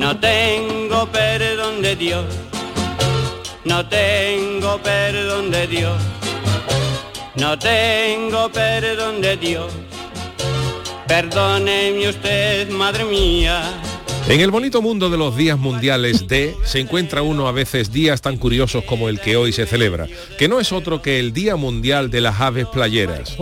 No tengo perdón de Dios, no tengo perdón de Dios, no tengo perdón de Dios. Perdóneme usted, madre mía. En el bonito mundo de los días mundiales de se encuentra uno a veces días tan curiosos como el que hoy se celebra, que no es otro que el Día Mundial de las Aves Playeras.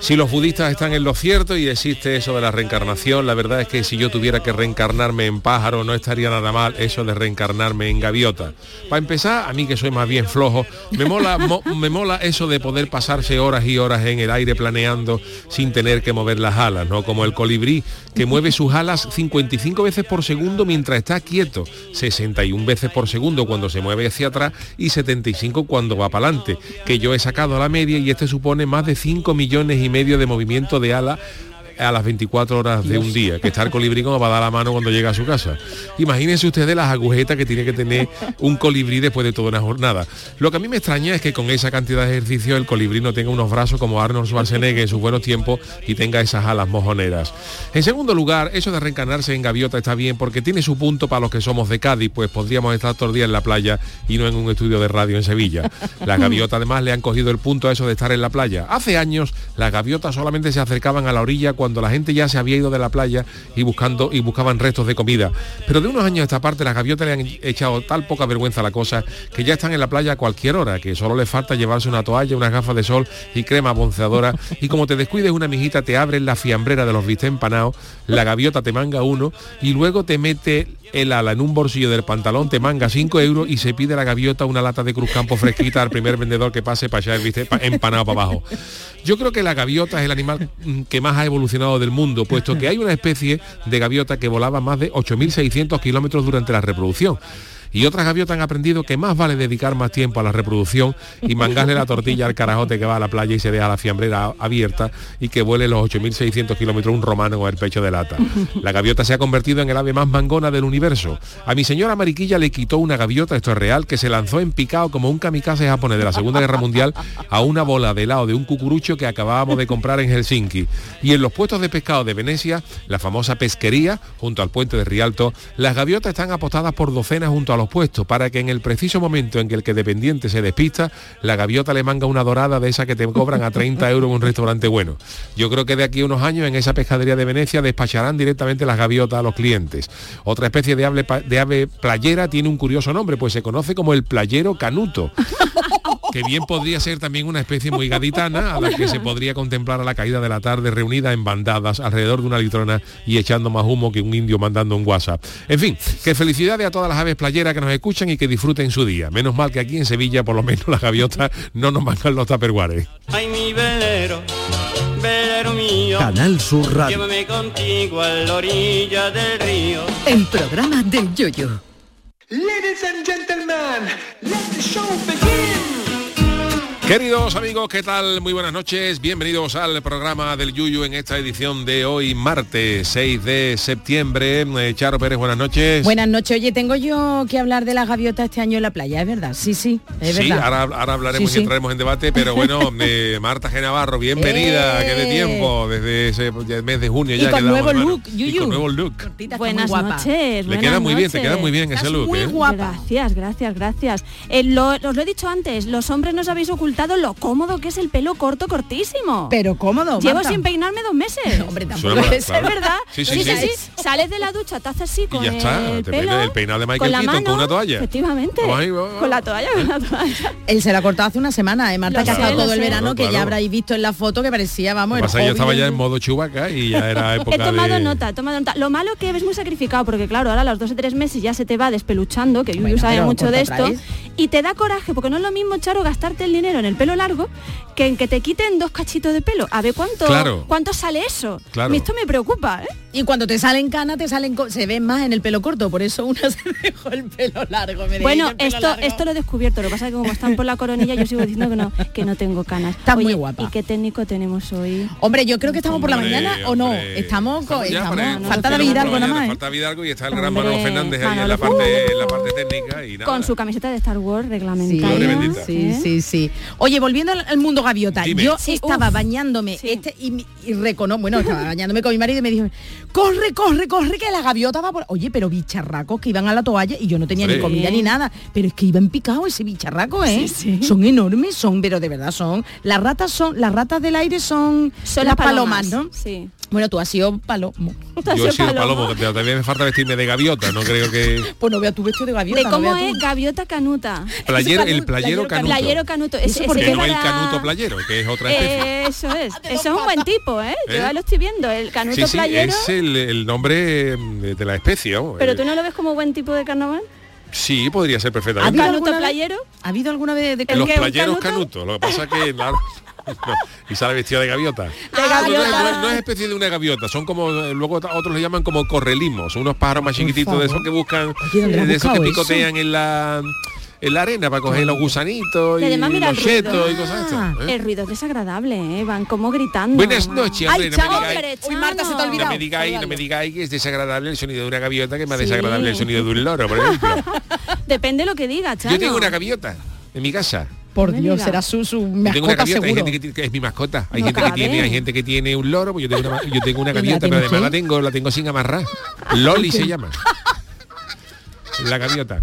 Si los budistas están en lo cierto y existe eso de la reencarnación, la verdad es que si yo tuviera que reencarnarme en pájaro no estaría nada mal eso de reencarnarme en gaviota. Para empezar, a mí que soy más bien flojo, me mola, mo- me mola eso de poder pasarse horas y horas en el aire planeando sin tener que mover las alas, ¿no? Como el colibrí que mueve sus alas 55 veces por segundo mientras está quieto, 61 veces por segundo cuando se mueve hacia atrás y 75 cuando va para adelante, que yo he sacado a la media y este supone más de 5 millones y medio de movimiento de ala a las 24 horas de un día, que está el colibrí como va a dar la mano cuando llega a su casa. Imagínense ustedes las agujetas que tiene que tener un colibrí después de toda una jornada. Lo que a mí me extraña es que con esa cantidad de ejercicio el colibrí no tenga unos brazos como Arnold Schwarzenegger en sus buenos tiempos y tenga esas alas mojoneras. En segundo lugar, eso de reencarnarse en gaviota está bien porque tiene su punto para los que somos de Cádiz, pues podríamos estar todo el día en la playa y no en un estudio de radio en Sevilla. Las gaviotas además le han cogido el punto a eso de estar en la playa. Hace años las gaviotas solamente se acercaban a la orilla cuando la gente ya se había ido de la playa y buscando y buscaban restos de comida. Pero de unos años a esta parte las gaviotas le han echado tal poca vergüenza a la cosa que ya están en la playa a cualquier hora, que solo les falta llevarse una toalla, unas gafas de sol y crema bronceadora y como te descuides una mijita te abren la fiambrera de los bistes empanados, la gaviota te manga uno y luego te mete el ala en un bolsillo del pantalón, te manga 5 euros y se pide la gaviota una lata de Cruz Campo fresquita al primer vendedor que pase para echar el bistec pa- empanado para abajo. Yo creo que la gaviota es el animal mm, que más ha evolucionado del mundo, puesto que hay una especie de gaviota que volaba más de 8.600 kilómetros durante la reproducción. Y otras gaviotas han aprendido que más vale dedicar más tiempo a la reproducción y mangarle la tortilla al carajote que va a la playa y se deja la fiambrera abierta y que vuele los 8.600 kilómetros un romano con el pecho de lata. La gaviota se ha convertido en el ave más mangona del universo. A mi señora Mariquilla le quitó una gaviota, esto es real, que se lanzó en picado como un kamikaze japonés de la Segunda Guerra Mundial a una bola de helado de un cucurucho que acabábamos de comprar en Helsinki. Y en los puestos de pescado de Venecia, la famosa pesquería, junto al puente de Rialto, las gaviotas están apostadas por docenas junto a los puestos para que en el preciso momento en que el que dependiente se despista, la gaviota le manga una dorada de esa que te cobran a 30 euros en un restaurante bueno. Yo creo que de aquí a unos años en esa pescadería de Venecia despacharán directamente las gaviotas a los clientes. Otra especie de ave, de ave playera tiene un curioso nombre, pues se conoce como el playero canuto que bien podría ser también una especie muy gaditana a la que se podría contemplar a la caída de la tarde reunida en bandadas alrededor de una litrona y echando más humo que un indio mandando un WhatsApp. En fin, que felicidades a todas las aves playeras que nos escuchan y que disfruten su día. Menos mal que aquí en Sevilla por lo menos las gaviotas no nos mandan los taperguares. Ay, mi velero, velero mío. Canal Sur Radio. Llévame contigo a la orilla del río. El programa del Yoyo. Ladies and gentlemen, let the show begin. Queridos amigos, ¿qué tal? Muy buenas noches. Bienvenidos al programa del Yuyu en esta edición de hoy, martes 6 de septiembre. Eh, Charo Pérez, buenas noches. Buenas noches. Oye, tengo yo que hablar de las gaviotas este año en la playa, ¿es verdad? Sí, sí, es sí, verdad. ahora, ahora hablaremos Sí, y sí. entraremos en debate, pero bueno, eh, Marta G. Navarro, bienvenida, ¡Eh! qué de tiempo, desde ese mes de junio Y ya con que nuevo look, Y Yuyu. con nuevo look. Cortita, Buenas noches. Le buenas queda muy bien, te queda muy bien ese look, muy ¿eh? guapa. Gracias, gracias, gracias. Eh, lo- os lo he dicho antes, los hombres nos habéis ocultado lo cómodo que es el pelo corto, cortísimo. Pero cómodo, Llevo Marta. sin peinarme dos meses. Hombre, tampoco es claro. Es verdad. Sí, sí, sí. Sales de la ducha, te haces así con ya está, el te pelo, peinas el peinado de Michael con la Keaton mano, con una toalla. Efectivamente. Con la toalla, con la toalla. Él se la ha cortado hace una semana, ¿eh, Marta? Lo que ha estado todo el verano, Claro, que ya claro. habréis visto en la foto que parecía, vamos, pasa es yo estaba ya en modo chubaca y ya era He época tomado de... nota, he tomado nota. Lo malo que ves muy sacrificado, porque claro, ahora a los dos o tres meses ya se te va despeluchando, que Yuyu Bueno, sabe mucho de esto, y te da coraje, porque no es lo mismo, Charo, gastarte el dinero en el pelo largo que en que te quiten dos cachitos de pelo. A ver cuánto, Claro. cuánto sale eso. Claro. Esto me preocupa, ¿eh? Y cuando te salen canas, te salen se ven más en el pelo corto, por eso una se dejó el pelo largo. me Bueno, el pelo esto, largo. esto lo he descubierto. Lo que pasa es que como están por la coronilla, yo sigo diciendo que no, que no tengo canas. Estás muy guapa. ¿Y qué técnico tenemos hoy? Hombre, yo creo que estamos por la Hombre, mañana o no. hombre. Estamos, estamos- por ahí, no, falta no, David no, Hidalgo nada más. ¿eh? Falta Vidalgo y está el gran Hombre, Manolo Fernández ahí en la parte, en la parte técnica y nada. Con su camiseta de Star Wars reglamentaria. Sí, ¿eh? sí, sí. Oye, volviendo al, al mundo gaviota, Dime. yo Sí, estaba uf. bañándome Sí. este y, y recono, bueno, estaba bañándome con mi marido y me dijo, corre, corre, corre, que la gaviota va por. Oye, pero bicharracos que iban a la toalla y yo no tenía ni Sí. comida ni nada, pero es que iban picados ese bicharraco, ¿eh? Son enormes, son, pero de verdad son. Las ratas son, las ratas del aire son, Son las palomas, ¿no? Sí. Bueno, tú has sido palomo. Yo he sido palomo, que todavía me falta vestirme de gaviota, no creo que... Pues no vea tu vestido de gaviota. ¿De no cómo tú. es? Gaviota canuta. Playero, el Playero playero canuto. Playero canuto. Que no el canuto playero, que es otra especie. Eh, eso es. Eso es un buen tipo, ¿eh? Yo ¿Eh? ya lo estoy viendo. El canuto Sí, sí, es el, el nombre mm, de, de la especie. Pero Eh, tú no lo ves como buen tipo de carnaval. Sí, podría ser ¿Ha perfectamente. habido ¿Canuto playero? ¿Ha habido alguna vez de ¿El Los playeros canuto? canutos. Lo que pasa que, claro, no, y sale vestido de gaviota. De No, no, gaviota. no, no es especie de una gaviota, son como, eh, luego otros le llaman como correlimos, unos pájaros más chiquititos de esos que buscan, Oye, ¿dónde eh, de esos que eso? picotean en la en la arena para coger los gusanitos Y y, además mira los el ruido. chetos y cosas de Ah, ¿eh? El ruido es desagradable, ¿eh? Van como gritando. Buenas noches, Ay, hombre, no chao, me digáis, hombre, Uy, Marta, se te ha no me digáis, no me digáis que es desagradable el sonido de una gaviota, que es más Sí. desagradable el sonido de un loro, por ejemplo. Depende de lo que diga, Chano. Yo tengo una gaviota en mi casa. Por No Dios, digas. será su, su Yo tengo una mascota gaviota, hay gente que, es mi mascota. Hay No gente que tiene, hay gente que tiene un loro, pues yo tengo una, yo tengo una ¿Y la gaviota, pero además la tengo, la tengo sin amarrar. Loli se llama. La gaviota.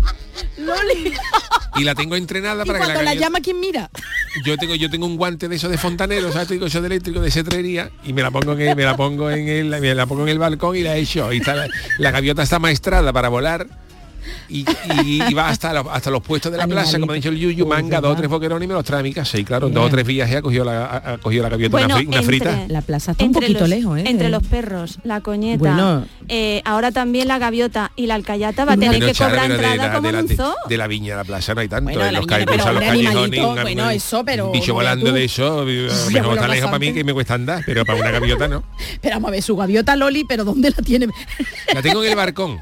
Loli. Y la tengo entrenada Y para que la la llama, ¿quién mira? Yo tengo, yo tengo un guante de eso de fontanero, ¿sabes? Tengo eso de eléctrico, de cetrería, y me la pongo en el, me la pongo en el, me la pongo en el balcón y la echo. Y está la, la gaviota está maestrada para volar. Y, y- y va hasta los, hasta los puestos de la plaza, como ha dicho el Yuyu, Uy, manga, dos o tres boquerones y me los trae a mi casa. Y claro, en dos o tres viajes ha cogido la, cogido la gaviota Bueno, una, fri- una entre- frita. La plaza está un poquito los- lejos, ¿eh? Entre los perros, la coñeta, Bueno. eh, ahora también la gaviota y la alcayata va a tener que cobrar pero de entrada la, como de, la, un de, zoo. de la viña de la plaza no hay tanto. Bueno, en la los viña, pero callejones, bueno, un eso, pero bicho volando tú. de eso, eh, Ya, mejor está lejos para mí que me cuesta andar, pero para una gaviota no. Pero vamos a ver, su gaviota Loli, pero ¿dónde la tiene? La tengo en el barcón.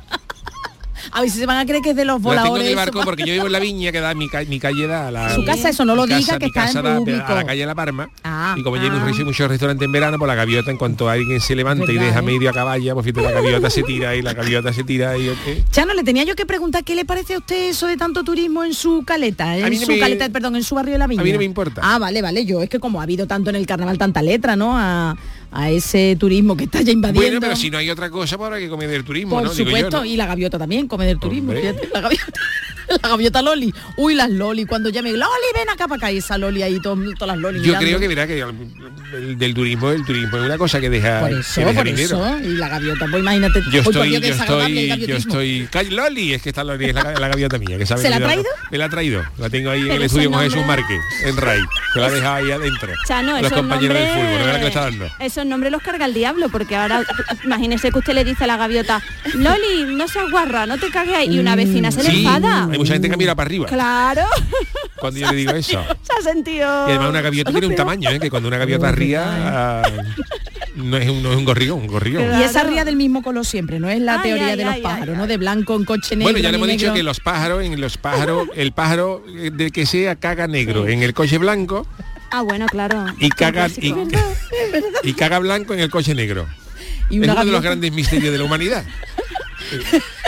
A ver si se van a creer que es de los tengo voladores. en el porque yo vivo en la viña que da mi, ca- mi calle da a la Su casa, eso no lo diga, que está en da público. a la calle La Parma Ah, y como hay ah. muchos restaurantes en verano por la gaviota en cuanto alguien se levanta y deja ¿eh? medio a caballo pues fíjate, la gaviota se tira y la gaviota se tira y eh, Chano, le tenía yo que preguntar qué le parece a usted eso de tanto turismo en su caleta, en no su me- caleta, perdón, en su barrio de la Viña. a mí no me importa. Ah, vale, vale, yo es que como ha habido tanto en el carnaval tanta letra, ¿no? A, a ese turismo que está ya invadiendo. bueno pero si no hay otra cosa pues habrá que comer del turismo Por ¿no? Digo yo, supuesto, ¿no? y la gaviota también, come del turismo, fíjate, la gaviota. La gaviota Loli. Uy, las Loli, cuando llame, Loli, ven acá para acá, y esa Loli ahí, todo- todas las Loli. yo mirando. creo que verá que el, el del turismo el turismo es una cosa que deja, Por eso, deja por dinero eso. Y la gaviota, pues imagínate. Yo estoy, yo el estoy, yo estoy. Loli, es que está Loli, es la, la gaviota mía, que sabe ¿Se la ha traído? Me la ha traído. La tengo ahí en Pero el ese estudio con Jesús Márquez, en RAI. Que la deja ahí adentro. Chano, los esos compañeros del nombres, fútbol, ¿no? ¿Verdad que le está dando? esos nombres los carga el diablo, porque ahora imagínese que usted le dice a la gaviota, Loli, no seas guarra, no te cagues ahí", y una vecina se le enfada. hay mucha gente que mira para arriba Claro. cuando yo le digo eso. Se ha sentido. Y además una gaviota tiene un tamaño, ¿eh? que cuando una gaviota ría no, es un, no es un gorrión, un gorrión. Claro. Y esa ría del mismo color siempre, no es la Ay, teoría ay, de los ay, pájaros, ay, ¿no? De blanco en coche negro. Bueno, ya le hemos dicho negro. que los pájaros, en los pájaros, el pájaro eh, de que sea caga negro en el coche blanco Ah, bueno, claro. y caga y, caga blanco en el coche negro. Y es uno de los grandes misterios de la humanidad.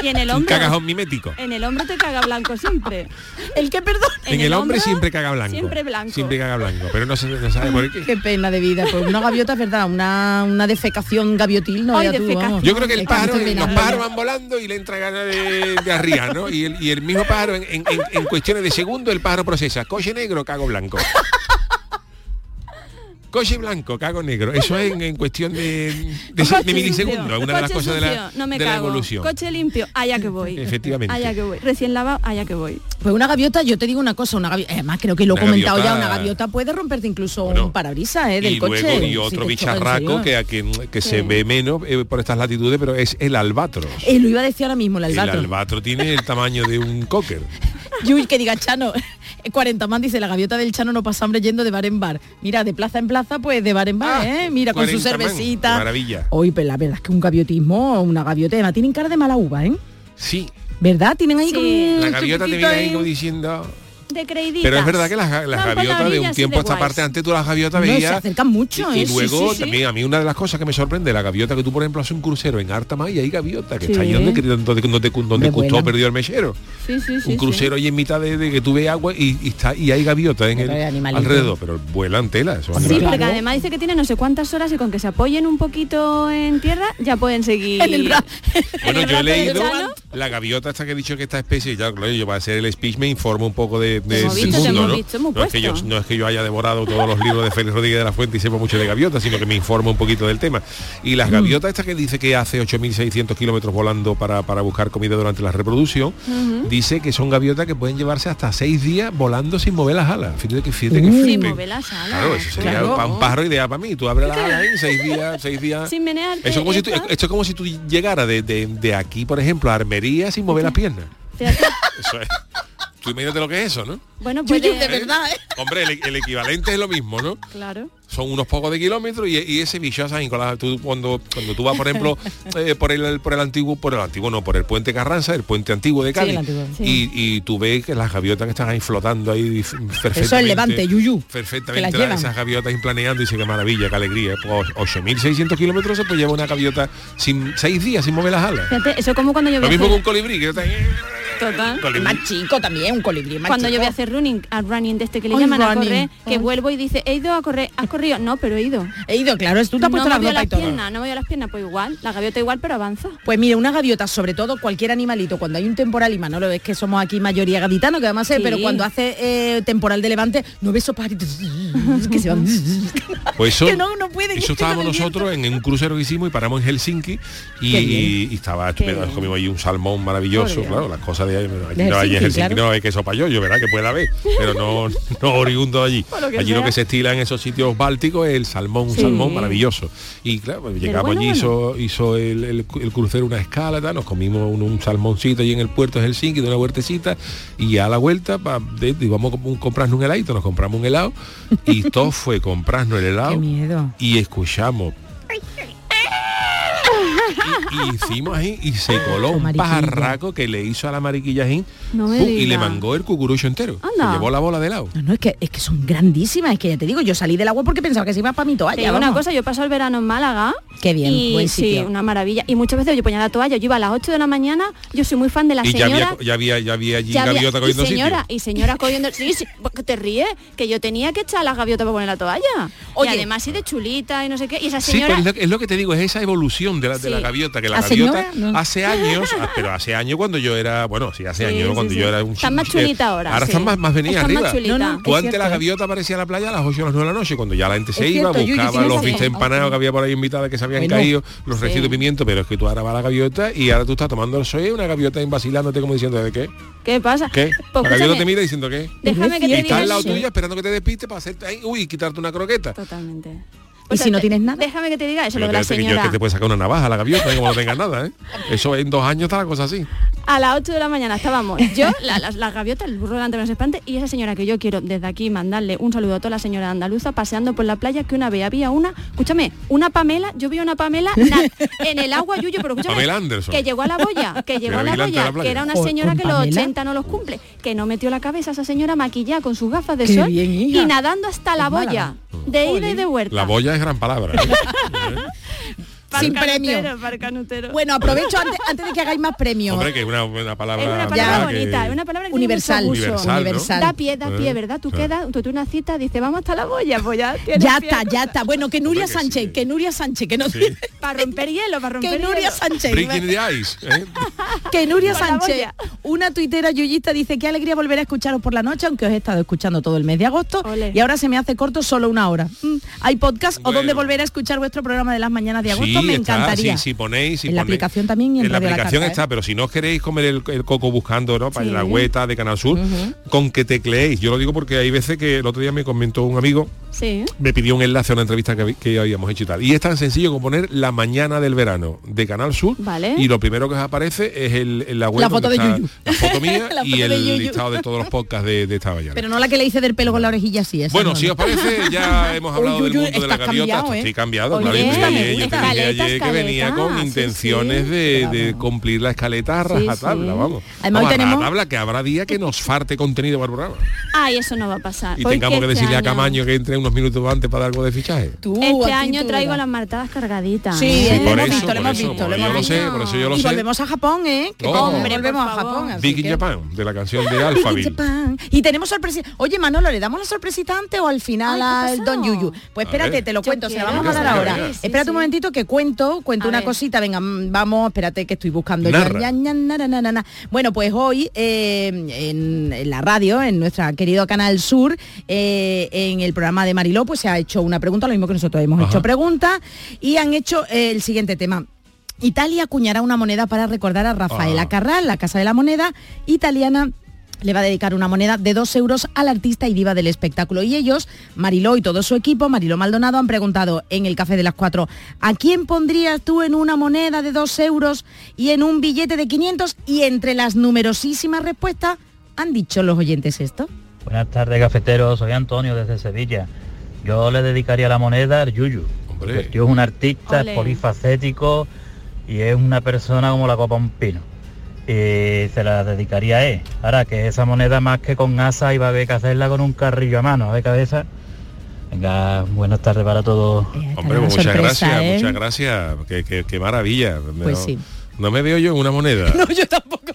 Y en el Un hombre. cagajón mimético. En el hombre te caga blanco siempre. ¿El que perdón? En, el, hombre, siempre caga blanco. Siempre blanco. Siempre caga blanco, pero no se no sabe por qué. Qué pena de vida. Pues una gaviota es verdad, una, una defecación gaviotil, no Ay, tú, vamos. Yo creo que el pájaro, los pájaros van volando y le entra ganas de, de arriar, ¿no? Y el, y el mismo pájaro, en, en- en- en cuestiones de segundo, el pájaro procesa coche negro, cago blanco. Coche blanco, cago negro. Eso es en, en cuestión de, de, Coche de milisegundos, una de las coche cosas de la, no me de la cago. evolución. Coche limpio, allá que voy. Efectivamente. Allá que voy. Recién lavado, allá que voy. Pues una gaviota, yo te digo una cosa, una gaviota, además creo que lo he comentado ya, una gaviota puede romperte incluso Bueno, un parabrisas ¿eh? del y coche. luego y Sí, otro bicharraco que, a que, que Sí. se ve menos eh, por estas latitudes, pero es el albatros. Eh, lo iba a decir ahora mismo, el El albatro. albatro tiene el tamaño de un cocker. Yuy, que diga Chano, 40 más dice, la gaviota del Chano no pasa hambre yendo de bar en bar. Mira, de plaza en plaza, pues de bar en bar, Ah, ¿eh? Mira, con su 40 man, cervecita. qué maravilla. Hoy, pues la verdad es que un gaviotismo, una gaviota, además tienen cara de mala uva, ¿eh? Sí, ¿Verdad? Tienen ahí Sí. como la gaviota te viene ahí. como diciendo... De. Pero es verdad que las, las gaviotas de un tiempo de esta guays. parte, antes tú las gaviotas No, se veías... acercan mucho, Y, ¿eh? Luego sí, sí. también a mí una de las cosas que me sorprende, la gaviota que tú por ejemplo haces un crucero en Artama y hay gaviota, que Sí. está ahí donde, donde, donde, donde perdió el mechero. Sí, sí, sí, un crucero ahí en mitad de, de que tú ves agua y, y está y hay gaviota en el Pero hay animalitos. alrededor, pero vuelan tela. Sí, animales. porque Claro. además dice que tiene no sé cuántas horas y con que se apoyen un poquito en tierra ya pueden seguir. En el Bueno, el yo he leído la gaviota hasta que he dicho que esta especie, ya claro, yo para hacer el speech me informo un poco de, de- hemos del visto, te mundo, hemos ¿no? visto, hemos no, es que yo, no es que yo haya devorado todos los libros de Félix Rodríguez de la Fuente y sepa mucho de gaviotas, sino que me informo un poquito del tema. Y Mm. las gaviotas esta que dice que hace 8.600 kilómetros volando para, para buscar comida durante la reproducción, dice que son gaviotas que pueden llevarse hasta seis días volando sin mover las alas. Fíjate que, fíjate que Sin mover las alas. Claro, eso sería Claro. un pájaro ideal para mí. Tú abres las alas en seis días, seis días. Sin menearte, Eso es como si tú, esto es como si tú llegaras de, de- de aquí, por ejemplo, a Armería sin mover las piernas. Fíjate. Eso es. Tú imagínate lo que es eso, ¿no? Bueno, Yuyu, puede... de verdad, ¿eh? Hombre, el, el equivalente es lo mismo, ¿no? Claro. Son unos pocos de kilómetros y, y ese bicho ahí con la- tú, cuando, cuando tú vas, por ejemplo, eh, por, el, por el antiguo, por el antiguo, no, por el puente Carranza, el puente antiguo de Cádiz, antiguo. y, y tú ves que las gaviotas que están ahí flotando ahí perfectamente. Eso es Levante, Yuyu, que Perfectamente, las esas gaviotas implaneando y dice qué maravilla, qué alegría. Pues 8.600 kilómetros se puede llevar una gaviota sin seis días sin mover las alas. Fíjate, eso es como cuando yo Lo a mismo que un colibrí, que está ahí. Total. Colibrí. Más chico también, un colibrí más Cuando yo voy a hacer running, a running de este que le llaman a running. correr, que vuelvo y dice, he ido a correr, ¿has corrido? No, pero he ido. He ido, claro, es tú te has no puesto la movió ropa y las todo. piernas, no movió las piernas, pues igual, la gaviota igual, pero avanza. Pues mire, una gaviota, sobre todo cualquier animalito, cuando hay un temporal y Manolo, es que somos aquí mayoría gaditano, que además es, Sí. pero cuando hace eh, temporal de levante, no ves esos pajaritos que se van. Pues eso, que no, no pueden. eso con estábamos nosotros en, en un crucero que hicimos y paramos en Helsinki y, estaba estupendo. Comimos allí un salmón maravilloso, claro, las cosas de ahí. Allí, De no, Helsinki claro. no hay queso payollo, ¿verdad? Que pueda haber, pero no, no oriundo de allí. lo allí lo que se estila en esos sitios bálticos es el salmón, un Sí. salmón maravilloso. Y claro, pues, llegamos bueno, allí, bueno. hizo, hizo el, el- el crucero una escala, tal, nos comimos un, un salmoncito allí en el puerto de Helsinki, de una huertecita, y a la vuelta pa, de, íbamos a com- comprarnos un heladito, nos compramos un helado, y todo fue comprarnos el helado Qué miedo. y escuchamos y, y hicimos ahí y se coló un pajarraco que le hizo a la mariquilla y le mangó el cucurucho entero Anda. se llevó la bola de helado No, no, es que, es que son grandísimas, es que ya te digo, yo salí del agua porque pensaba que se iba para mi toalla. una cosa, yo paso el verano en Málaga. Qué bien, y, buen Sí, una maravilla. Y muchas veces yo ponía la toalla, yo iba a las 8 de la mañana, yo soy muy fan de la y ya señora. había, ya había ya había allí ya había- gaviota y cogiendo señora, sitio y señora cogiendo sí, sí, porque te ríes, que yo tenía que echar las gaviotas para poner la toalla. Oye. y además sí de chulita y no sé qué. Y esa Sí, señora. pues es lo, es lo que te digo, es esa evolución de la, de la. Gaviota, que la ¿La gaviota? No. hace años, ah, pero hace años cuando yo era, bueno, sí, hace Sí, años sí, cuando sí. yo era un Están más chico, eh, chulita ahora, Ahora están más, más venidas más arriba. No, no, Tú Es antes la cierto, gaviota aparecía a la playa a las 8 o las 9 de la noche, cuando ya la gente se Es iba, cierto, buscaba los bistecs empanados que había por ahí invitadas que se habían Bueno, caído, los sí. recios de pimiento, pero es que tú ahora vas a la gaviota y ahora tú estás tomando el sol y una gaviota ahí vacilándote como diciendo de qué, ¿Qué pasa? qué. Pues la gaviota te mira diciendo qué. Déjame que te está diga al lado tuya esperando que te despiste para hacerte ahí, uy, quitarte una croqueta. Totalmente. ¿Y si no tienes nada? Déjame que te diga eso, Pero lo de la espérate, que yo- señora. que te puede sacar una navaja la gaviota como no tengas nada, ¿eh? Eso en dos años está la cosa así. A las 8 de la mañana estábamos yo, la, la, la gaviota, el burro delante de los espantes y esa señora que yo quiero desde aquí mandarle un saludo a toda la señora andaluza paseando por la playa que una vez había una, escúchame, una Pamela, yo vi una Pamela na- en el agua, Yuyo, pero escúchame, Pamela Anderson. que llegó a la boya, que llegó a la boya, la que era una señora que los Pamela. 80 no los cumple, que no metió la cabeza esa señora maquillada con sus gafas de Qué sol bien, y nadando hasta la boya, de ida y de vuelta. La boya es gran palabra. ¿eh? Sin canutero, premio. Bueno, aprovecho antes, antes de que hagáis más premios. Hombre, que es una, una palabra, es una ¿verdad? palabra que- bonita, es una palabra que tiene Universal. mucho uso. Universal, ¿no? Universal. Da pie, da pie, Eh, ¿verdad? Tú sí. quedas, tú, tú una cita, dice, vamos hasta la boya, pues ya Ya pie. está, ya está. Bueno, que Nuria Hombre, que Sánchez, sí. que Nuria Sánchez, que no Sí. Para romper hielo, para romper que Nuria hielo. Sánchez. Breaking the ice. ¿eh? Que Nuria Sánchez, una tuitera yuyista, dice qué alegría volver a escucharos por la noche, aunque os he estado escuchando todo el mes de agosto y ahora se me hace corto solo una hora. Mm, ¿Hay podcast o Bueno. dónde volver a escuchar vuestro programa de las mañanas de agosto? Sí, me está, encantaría. sí, si ponéis, si En la aplicación también y en en la aplicación ¿eh? está, pero si no os queréis comer el, el coco buscando, ¿no? Para Sí. la hueta de Canal Sur, con que tecleéis. Yo lo digo porque hay veces que el otro día me comentó un amigo Sí. me pidió un enlace a una entrevista que, que habíamos hecho y tal. Y es tan sencillo como poner la mañana del verano de Canal Sur. Vale. Y lo primero que os aparece es el, en la web La foto de Yuyu. La foto mía La y foto el Yuyu. listado de todos los podcasts de, de esta mañana. Pero no la que le hice del pelo con la orejilla esa Bueno, no, si no. os parece, ya hemos hablado Uy, del mundo de la gaviota. cambiado, ¿eh? Estoy cambiado, Oye, claro. Que venía con sí, intenciones sí. de, cumplir la escaleta a rajatabla, sí. vamos. Además, Vamos, tenemos- rajatabla, que habrá día que nos farte contenido para el programa. Ay, eso no va a pasar. Y tengamos que este decirle a año- Camaño que entre unos minutos antes para dar algo de fichaje. Tú, Este año tú, traigo ¿verdad? las martadas cargaditas. Sí, ¿eh? lo por hemos eso, visto, lo por hemos eso, visto, por yo lo sé, por eso yo lo y sé. volvemos a Japón, ¿eh? Que Oh. Hombre, volvemos a. Japón. que- Japan, de la canción de Alphaville. Y tenemos sorpresita. Oye, Manolo, ¿le damos la sorpresita antes o al final Ay, ¿qué al Don? Yuyu? Pues espérate, te lo cuento, se la vamos a dar ahora. Espérate un momentito que cuento, cuento A una ver. cosita, venga, mm, vamos, espérate que estoy buscando. na, na, na, na. Bueno, pues hoy eh, en, en la radio, en nuestra querido Canal Sur, eh, en el programa de Mariló, pues se ha hecho una pregunta, lo mismo que nosotros hemos Ajá. hecho preguntas, y han hecho eh, el siguiente tema. Italia acuñará una moneda para recordar a Rafaela Ah. Carral, la Casa de la Moneda italiana le va a dedicar una moneda de dos euros al artista y diva del espectáculo. Y ellos, Mariló y todo su equipo, Mariló Maldonado, han preguntado en el Café de las Cuatro, ¿a quién pondrías tú en una moneda de dos euros y en un billete de 500? Y entre las numerosísimas respuestas, han dicho los oyentes esto. Buenas tardes, cafeteros. Soy Antonio desde Sevilla. Yo le dedicaría la moneda al Yuyu. Hombre. El tío es un artista, es polifacético y es una persona como la copa un pino. Y se la dedicaría a él. Ahora que esa moneda más que con asa iba a haber que hacerla con un carrillo a mano, a ver cabeza. Venga, buenas tardes para todos. Eh, Hombre, muchas sorpresa, gracias, ¿eh? muchas gracias. Qué, qué- qué maravilla. Pues no, sí. no me veo yo en una moneda. yo tampoco.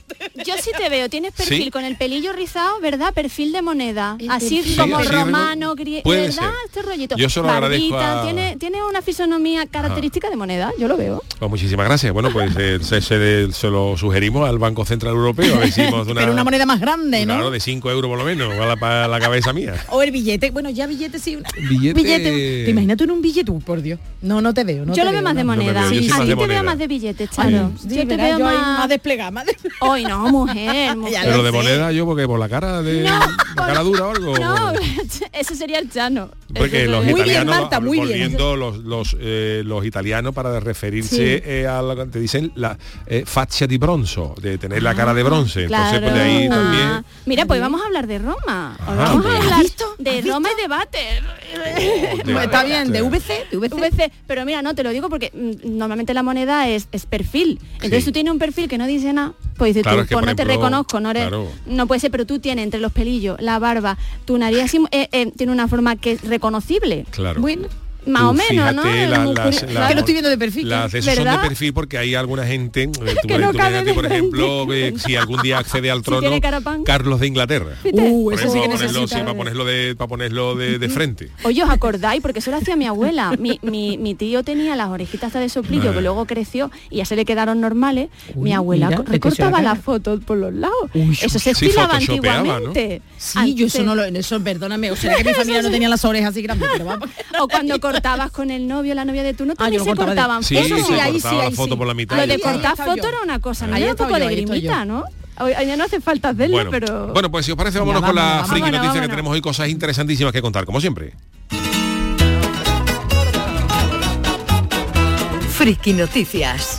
Yo sí te veo, tienes perfil ¿Sí? con el pelillo rizado, ¿verdad? Perfil de moneda. Así como Sí, romano, griego, puede ¿verdad? ser. Este rollito. Yo se lo agradezco a- tiene, tiene una fisonomía característica de moneda, yo lo veo. Pues muchísimas gracias. Bueno, pues eh, se, se- se lo sugerimos al Banco Central Europeo. A ver si una, Pero una moneda más grande, ¿no? Claro, de 5 euros por lo menos, para la, para la cabeza mía. O el billete, bueno, ya billete sí. una- Billete- Te imaginas tú en un billete, Uh, por Dios. No, no te veo. No yo te lo veo más de no. moneda. veo, a más ti de te veo más de billetes, Ay, Charo. yo te veo más desplegada. Hoy no, mujer, mujer. Pero lo de moneda yo, porque por la cara de No, la por- cara dura o algo. No, eso sería el chano. Porque los Muy bien, italianos, Marta, muy bien. volviendo los, los, eh, los italianos para referirse eh, a lo que te dicen la eh, faccia di bronzo, de tener la cara de bronce. Entonces, pues de ahí Ah, también. Mira, pues vamos a hablar de Roma. Ajá, vamos pues. a ¿Has hablar visto? de ¿Has Roma y de váter. de- Pues está bien, de de- VC, de VC. VC, pero mira, no te lo digo porque mm, normalmente la moneda es, es perfil. Entonces Sí. tú tienes un perfil que no dice nada, pues dices Claro, tú, es que, pues no te reconozco, no eres, claro. no puede ser, pero tú tienes entre los pelillos, la barba, tu nariz así, eh, eh, tiene una forma que es reconocible. Claro. Bueno, Más o menos, ¿no? las- que lo estoy viendo de perfil. Las de esos son de perfil porque hay alguna gente, eh, tú, Que no tú cabe por ejemplo, frente. eh, si algún día accede al Si trono pan. Carlos de Inglaterra. Uh, eso sí que para ponerlo, sí, para ponerlo de, para ponerlo de, de frente. Oye, ¿os acordáis? Porque eso lo hacía mi abuela. Mi, mi- mi tío tenía las orejitas hasta de soplillo, Ah. que luego creció y ya se le quedaron normales. Uy, mi abuela mira, recortaba las fotos por los lados. Uy, eso se sí, estilaba ¿no? antiguamente. Sí, yo eso Antes- no lo, eso, perdóname, o sea que mi familia no tenía las orejas así grandes, pero vamos. O cuando cortabas con el novio, la novia de tu no Ah, yo también lo se cortaba de- cortaban Sí, Eso fotos. sí, se ahí sí, la ahí foto sí. por la mitad. Lo de cortar fotos era una cosa, da un poco de grimita. ¿no? Ya no hace falta hacerlo, Bueno, pero... bueno, pues si os parece, vámonos con la vámonos. friki Vámonos, noticia que tenemos hoy cosas interesantísimas que contar, como siempre. Friki Noticias.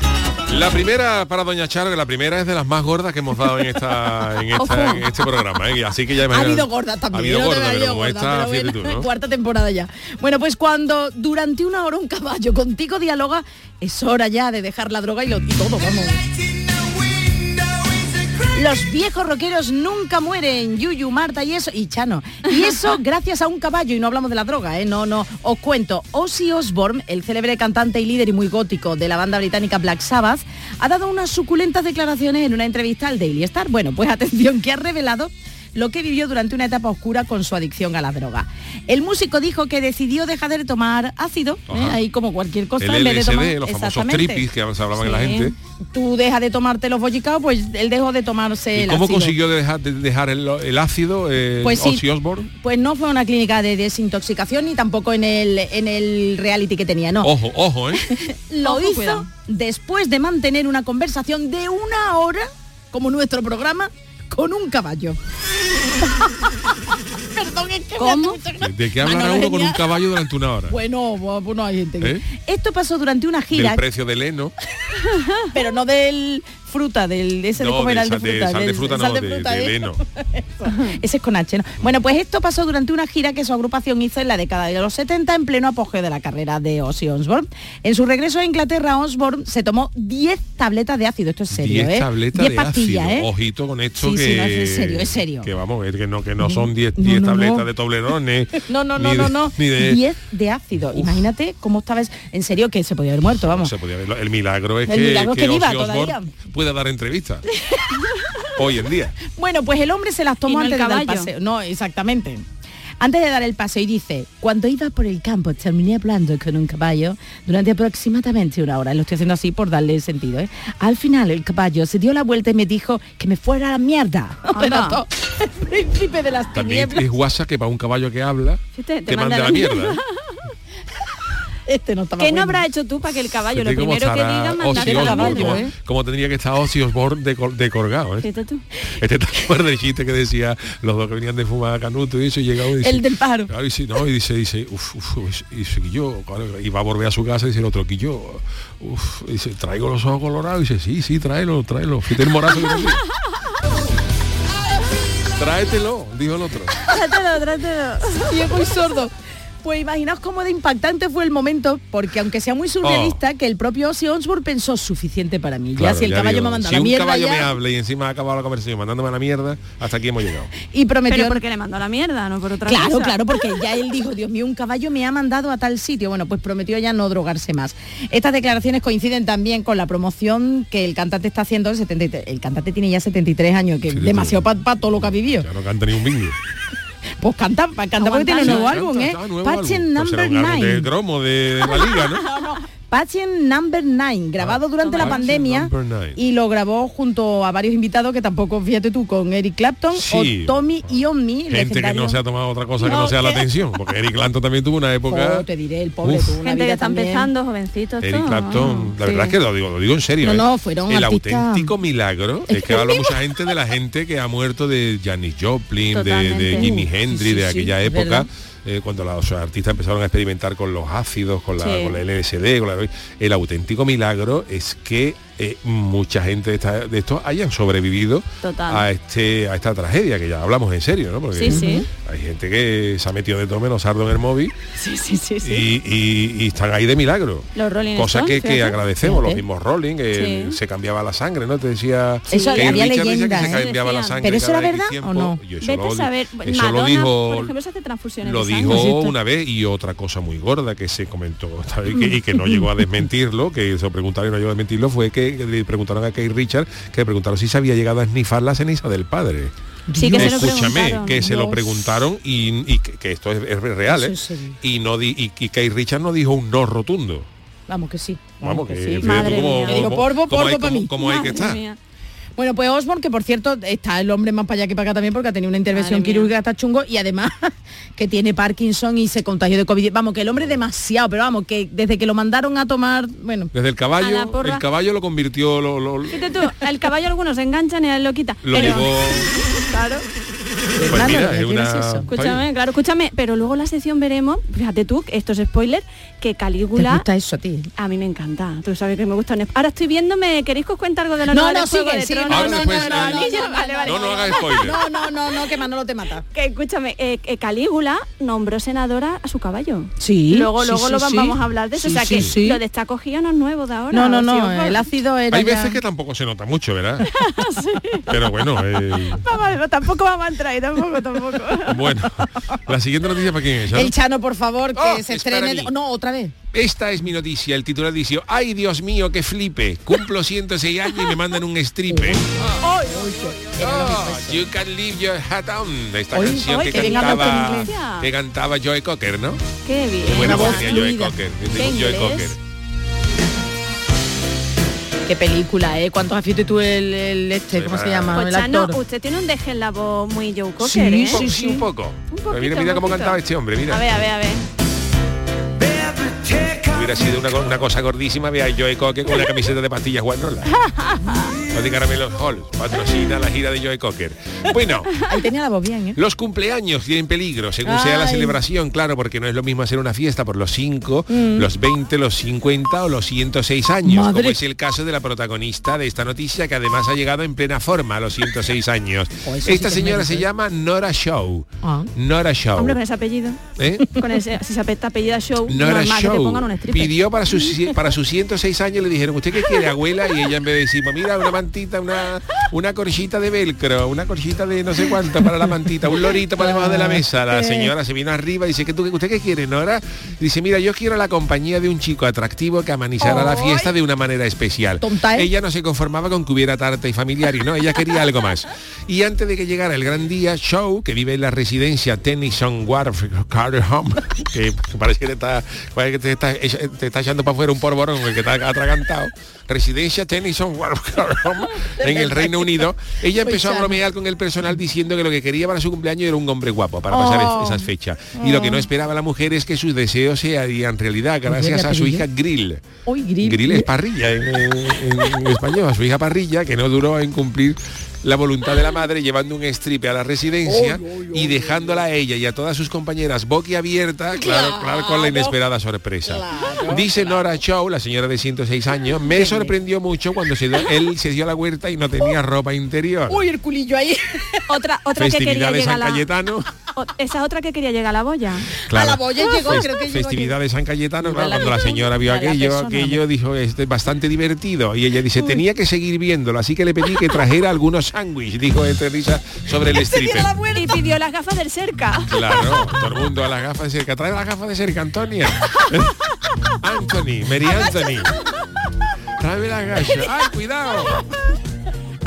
La primera para Doña Charo, que la primera es de las más gordas que hemos dado en esta, en, esta- Ojo. en este programa. ¿eh? Así que ya Ha imagina- habido gordas también. Ha habido gordas, ha pero como gordas, esta, pero bueno, tú, ¿no? cuarta temporada ya. Bueno, pues cuando durante una hora un caballo contigo dialoga, es hora ya de dejar la droga y, lo, y todo, vamos. Los viejos rockeros nunca mueren, Yuyu, Marta y eso, y Chano. Y eso gracias a un caballo, y no hablamos de la droga, ¿eh? No, no. Os cuento, Ozzy Osbourne, el célebre cantante y líder y muy gótico de la banda británica Black Sabbath, ha dado unas suculentas declaraciones en una entrevista al Daily Star. Bueno, pues atención, que ha revelado lo que vivió durante una etapa oscura con su adicción a la droga. El músico dijo que decidió dejar de tomar ácido, ¿eh? Ahí como cualquier cosa, El en vez de tomar... los famosos Exactamente. tripis que se hablaban en la Sí. gente. Tú dejas de tomarte los bollicaos, pues él dejó de tomarse ¿Y el cómo ácido. consiguió dejar, de dejar el, el ácido eh, Pues sí. Pues no fue una clínica de desintoxicación ni tampoco en el, en el reality que tenía, no. Ojo, ojo, ¿eh? Lo Ojo, hizo cuidado. después de mantener una conversación de una hora, como nuestro programa, con un caballo. Perdón, es que me ¿Cómo? gracia. ¿De qué hablará Manolo uno con un caballo durante una hora? Bueno, bueno, hay gente que- ¿Eh? Esto pasó durante una gira, Del precio del heno. pero no del fruta, del ese de No, comer de al de sal de- fruta. sal de fruta sal no, de de- fruta, del ¿eh? heno. Ese es con H, ¿no? Bueno, pues esto pasó durante una gira que su agrupación hizo en la década de los 70 en pleno apogeo de la carrera de Ozzy Osbourne. En su regreso a Inglaterra, Osbourne se tomó 10 tabletas de ácido. Esto es serio, 10 ¿eh? tabletas 10 de pastillas, ácido. ¿eh? Ojito con esto Sí, que... sí, no, es serio, es serio. Que vamos, es que no, que no son 10 No, 10 no, tabletas de toblerones. No, no, no, no, de- no. Ni de... 10 de ácido. Imagínate cómo estaba. es- En serio, que se podía haber muerto, vamos. se podía verlo. El milagro es El que, milagro que que viva Ozzy Osbourne. Pueda dar entrevistas. Hoy en día. Bueno, pues el hombre se las tomó no el antes de dar el paseo. No, exactamente. Antes de dar el paseo y dice, cuando iba por el campo terminé hablando con un caballo durante aproximadamente una hora. Lo estoy haciendo así por darle sentido. ¿eh? Al final el caballo se dio la vuelta y me dijo que me fuera a la mierda. Relató el príncipe de las También tinieblas. es guasa que para un caballo que habla Fíjate, te, manda a la mierda. ¿eh? Este no estaba ¿Qué no bueno. habrá hecho tú para que el caballo, lo primero que diga, al Osbourne, caballo? como, ¿eh? como tendría que estar Ozzy Osbourne de, col- de colgado, ¿eh? Fíjate tú. Este te acuerdas del chiste que decía los dos que venían de fumar canuto y eso y llegaba y dice, El del pájaro. Claro, y, dice, no, y dice, dice, uf, uf, uf, y dice, que yo, claro, y va a volver a su casa y dice el otro, que yo, uf, y dice, traigo los ojos colorados, y dice, sí, sí, tráelo, tráelo, fíjate el morazo que. Tráetelo, dijo el otro. Trátelo, trátelo. Y es muy sordo. Pues imaginaos cómo de impactante fue el momento, porque aunque sea muy surrealista, que el propio Ozzy Osbourne pensó suficiente para mí. Claro, ya si el ya caballo digo, me ha mandado si la un mierda caballo ya, me habla y encima ha acabado la conversación mandándome a la mierda, hasta aquí hemos llegado. y prometió Pero porque le mandó a la mierda, no por otra Claro, cosa. claro, porque ya él dijo, Dios mío, un caballo me ha mandado a tal sitio. Bueno, pues prometió ya no drogarse más. Estas declaraciones coinciden también con la promoción que el cantante está haciendo. El, 73 el cantante tiene ya 73 años, que Sí, demasiado para todo lo que ha vivido. Ya no canta ni un bingo. Pues canta, canta porque tiene un nuevo álbum, ¿eh? álbum. Pues Number un álbum de 9. cromo de, de la liga, ¿no? Patient Number 9, grabado Ah, durante la pandemia y lo grabó junto a varios invitados que tampoco, fíjate tú, con Eric Clapton Sí. o Tommy Iommi, Gente que no se ha tomado otra cosa que No, sea la atención, porque Eric Clapton también tuvo una época... Oh, te diré, el pobre Uf. tuvo una Gente que está también. empezando, jovencitos. Eric. Clapton, la sí. verdad es que lo digo, lo digo en serio. No, ¿eh? no, fueron El auténtico milagro es que habla mucha gente de la gente que ha muerto de Janis Joplin, de, de. Jimi sí, Hendrix, sí, de aquella época. verdad. Eh, cuando los artistas empezaron a experimentar con los ácidos, con la, Sí. con la LSD, con la- el auténtico milagro es que eh, mucha gente de, esta- de estos hayan sobrevivido Total. a este a esta tragedia, que ya hablamos en serio, ¿no? Porque Sí, sí. hay gente que se ha metido de todo menos sardo en el móvil Sí, y, y- y están ahí de milagro. Los Rolling Cosa que, Stones, que agradecemos, los mismos Rolling, que Sí. se cambiaba la sangre, ¿no? Te decía Eso Keith había leyenda, que ¿eh? se cambiaba la Decían. sangre. ¿Pero eso era verdad tiempo. o no? Eso Vete lo, a saber, eso Madonna, lo dijo por ejemplo, se hace transfusiones lo sangre. dijo una vez y otra cosa muy gorda que se comentó y, que, y que no llegó a desmentirlo, que se preguntaron y no llegó a desmentirlo, fue que le preguntaron a Keith Richard, que le preguntaron si se había llegado a esnifar la ceniza del padre. Sí, que se lo Escúchame, preguntaron. que se lo preguntaron y, y que, que esto es, es real, ¿eh? Y no di, y, y Keith Richard no dijo un no rotundo. Vamos que sí. Vamos, que, sí. Madre mía. Digo, mí. hay que estar. mía. Bueno, pues Osborne, que por cierto está el hombre más para allá que para acá también porque ha tenido una intervención quirúrgica hasta chungo y además que tiene Parkinson y se contagió de COVID. Vamos, que el hombre es demasiado, pero vamos, que desde que lo mandaron a tomar, bueno, Desde el caballo, porra. el caballo lo convirtió, lo, lo- Fíjate tú, el caballo algunos se enganchan y él lo quita. lo pero, llevó. claro, Pues Claro, mira, ¿qué es una. escúchame, claro, escúchame, pero luego la sección veremos, fíjate tú, esto es spoiler, que ¿te Calígula gusta eso a ti? a mí me encanta. Tú sabes que me gusta. un- Ahora estoy viéndome, ¿queréis que os cuente algo de la No, nueva no, Juego sigue, de sigue, Tronos? Ahora no, no, después, no, no, eh, no, Vale, no, vale, vale. No, no hagas spoiler. No, no, no, no, que Manolo te mata. Que escúchame, eh, eh, Calígula nombró senadora a su caballo. Sí, Luego, sí, luego sí, lo sí. vamos a hablar de eso. Sí, o sea sí, que sí. lo de esta cogido no es nuevo de ahora. No, no, no, el ácido era Hay ya- veces que tampoco se nota mucho, ¿verdad? Pero bueno, eh, Vamos, tampoco vamos a entrar ahí, tampoco, tampoco. bueno. La siguiente noticia para quién es. El Chano, por favor, que Oh, se estrene... No, otra vez. Esta es mi noticia, el titular dice, ay Dios mío, que flipe, cumplo 106 años y me mandan un stripe. Oh, you can leave your hat on. Esta canción que que cantaba, que cantaba Joe Cocker, ¿no? Qué bien. Qué buena voz tenía Joe fluida. Cocker. ¿Qué Joe inglés? Cocker. Qué película, ¿eh? ¿Cuántos aficiones tú el, el este, Sí, cómo se llama? Pues el Chano, actor. usted tiene un deje en la voz muy Joe Cocker, Sí, ¿eh? Sí, sí, un poco. Un poquito, mira, mira un cómo cantaba este hombre, mira. A ver, a ver, a ver. Hubiera sido una, una cosa gordísima ver a Joe Cocker con una camiseta de pastillas guarrola. Los de Caramelos Hall. Patrocina la gira de Joe Cocker. Bueno, Ahí tenía la voz bien, ¿eh? los cumpleaños tienen peligro, según sea la Ay. celebración, claro, porque no es lo mismo hacer una fiesta por los 5, Mm. los 20, los 50 o los 106 años, Madre. como es el caso de la protagonista de esta noticia, que además ha llegado en plena forma a los 106 años. Oh, eso sí esta que señora se ¿eh? llama Nora Show. Ah. Nora Show. Hombre, con ese apellido. ¿Eh? Con ese, si se apellida show, Nora normal que te Show pongan un stripper. pidió para sus para sus 106 años le dijeron usted qué quiere abuela y ella en vez de decir "Pues mira una mantita una una corchita de velcro una corchita de no sé cuánto para la mantita un lorito para debajo de la mesa. La señora se vino arriba y dice que tú usted qué quiere Nora dice mira yo quiero la compañía de un chico atractivo que amenizara la fiesta de una manera especial Tonta, ¿eh? ella no se conformaba con que hubiera tarta y familiar y no ella quería algo más. Y antes de que llegara el gran día Show que vive en la residencia Tennyson Wharf Carter Home que parece que te está, parece que te está, te está echando para afuera un porborón el que está atragantado residencia Tennyson en el Reino Unido. Ella empezó a bromear con el personal diciendo que lo que quería para su cumpleaños era un hombre guapo para pasar Oh. esas fechas. Y lo que no esperaba la mujer es que sus deseos se harían realidad gracias a su hija Grill. Uy, grill. Grill es parrilla en, en- en español, a su hija parrilla, que no duró en cumplir la voluntad de la madre llevando un stripe a la residencia y dejándola a ella y a todas sus compañeras boquiabierta, claro, claro, con la inesperada sorpresa. Dice Nora Chow, la señora de 106 años, me sorprendió mucho cuando se dio- él se dio a la huerta y no tenía ropa interior. Uy, el culillo ahí. Otra, otra que quería Festividad de llegar San a la... Cayetano. o- Esa otra que quería llegar a la boya. Claro. A la boya llegó, creo que llegó Festividad de San Cayetano, claro, cuando la señora vio aquello, persona, aquello dijo, este es bastante divertido. Y ella dice, tenía que seguir viéndolo, así que le pedí que trajera algunos sándwiches, dijo entre risa sobre el stripper. Y pidió las gafas del cerca. Claro, todo el mundo a las gafas de cerca. Trae las gafas de cerca, Antonia. Anthony, Mary Anthony. Trae las gafas. ¡Ay, cuidado!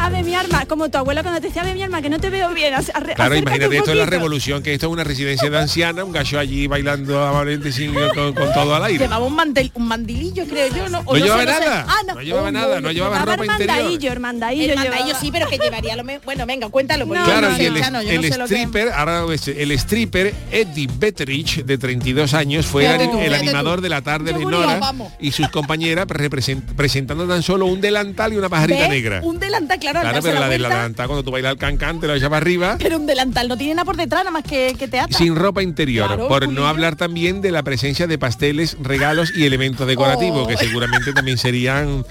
Ave mi arma, como tu abuela cuando te decía ave mi arma, que no te veo bien. arre- Claro, imagínate, esto es la poquito". revolución, que esto es una residencia de anciana, un gallo allí bailando amablemente sin, con, con todo al aire. Llevaba un, mantel, un mandilillo, creo yo. No, O No llevaba sé. nada, Ah, no llevaba Oh, nada, no llevaba Llevaba ropa interior. hermandadillo. El mandadillo llevaba. sí, pero que llevaría lo me... Bueno, venga, cuéntalo. porque Claro, no y sé, el, Chano, el lo que- stripper, ahora el stripper Eddie Betterich, de 32 años, fue el, tú, el animador tú. de la tarde Yo de Nora y sus compañeras represent- presentando tan solo un delantal y una pajarita negra. Un delantal, claro, Claro, pero la, la del delantal cuando tú bailas el cancán te lo echas para arriba. Pero un delantal no tiene nada por detrás, nada más que, que te ata. Sin ropa interior, Claro, por no hablar también de la presencia de pasteles, regalos y elementos decorativos, Oh. que seguramente también serían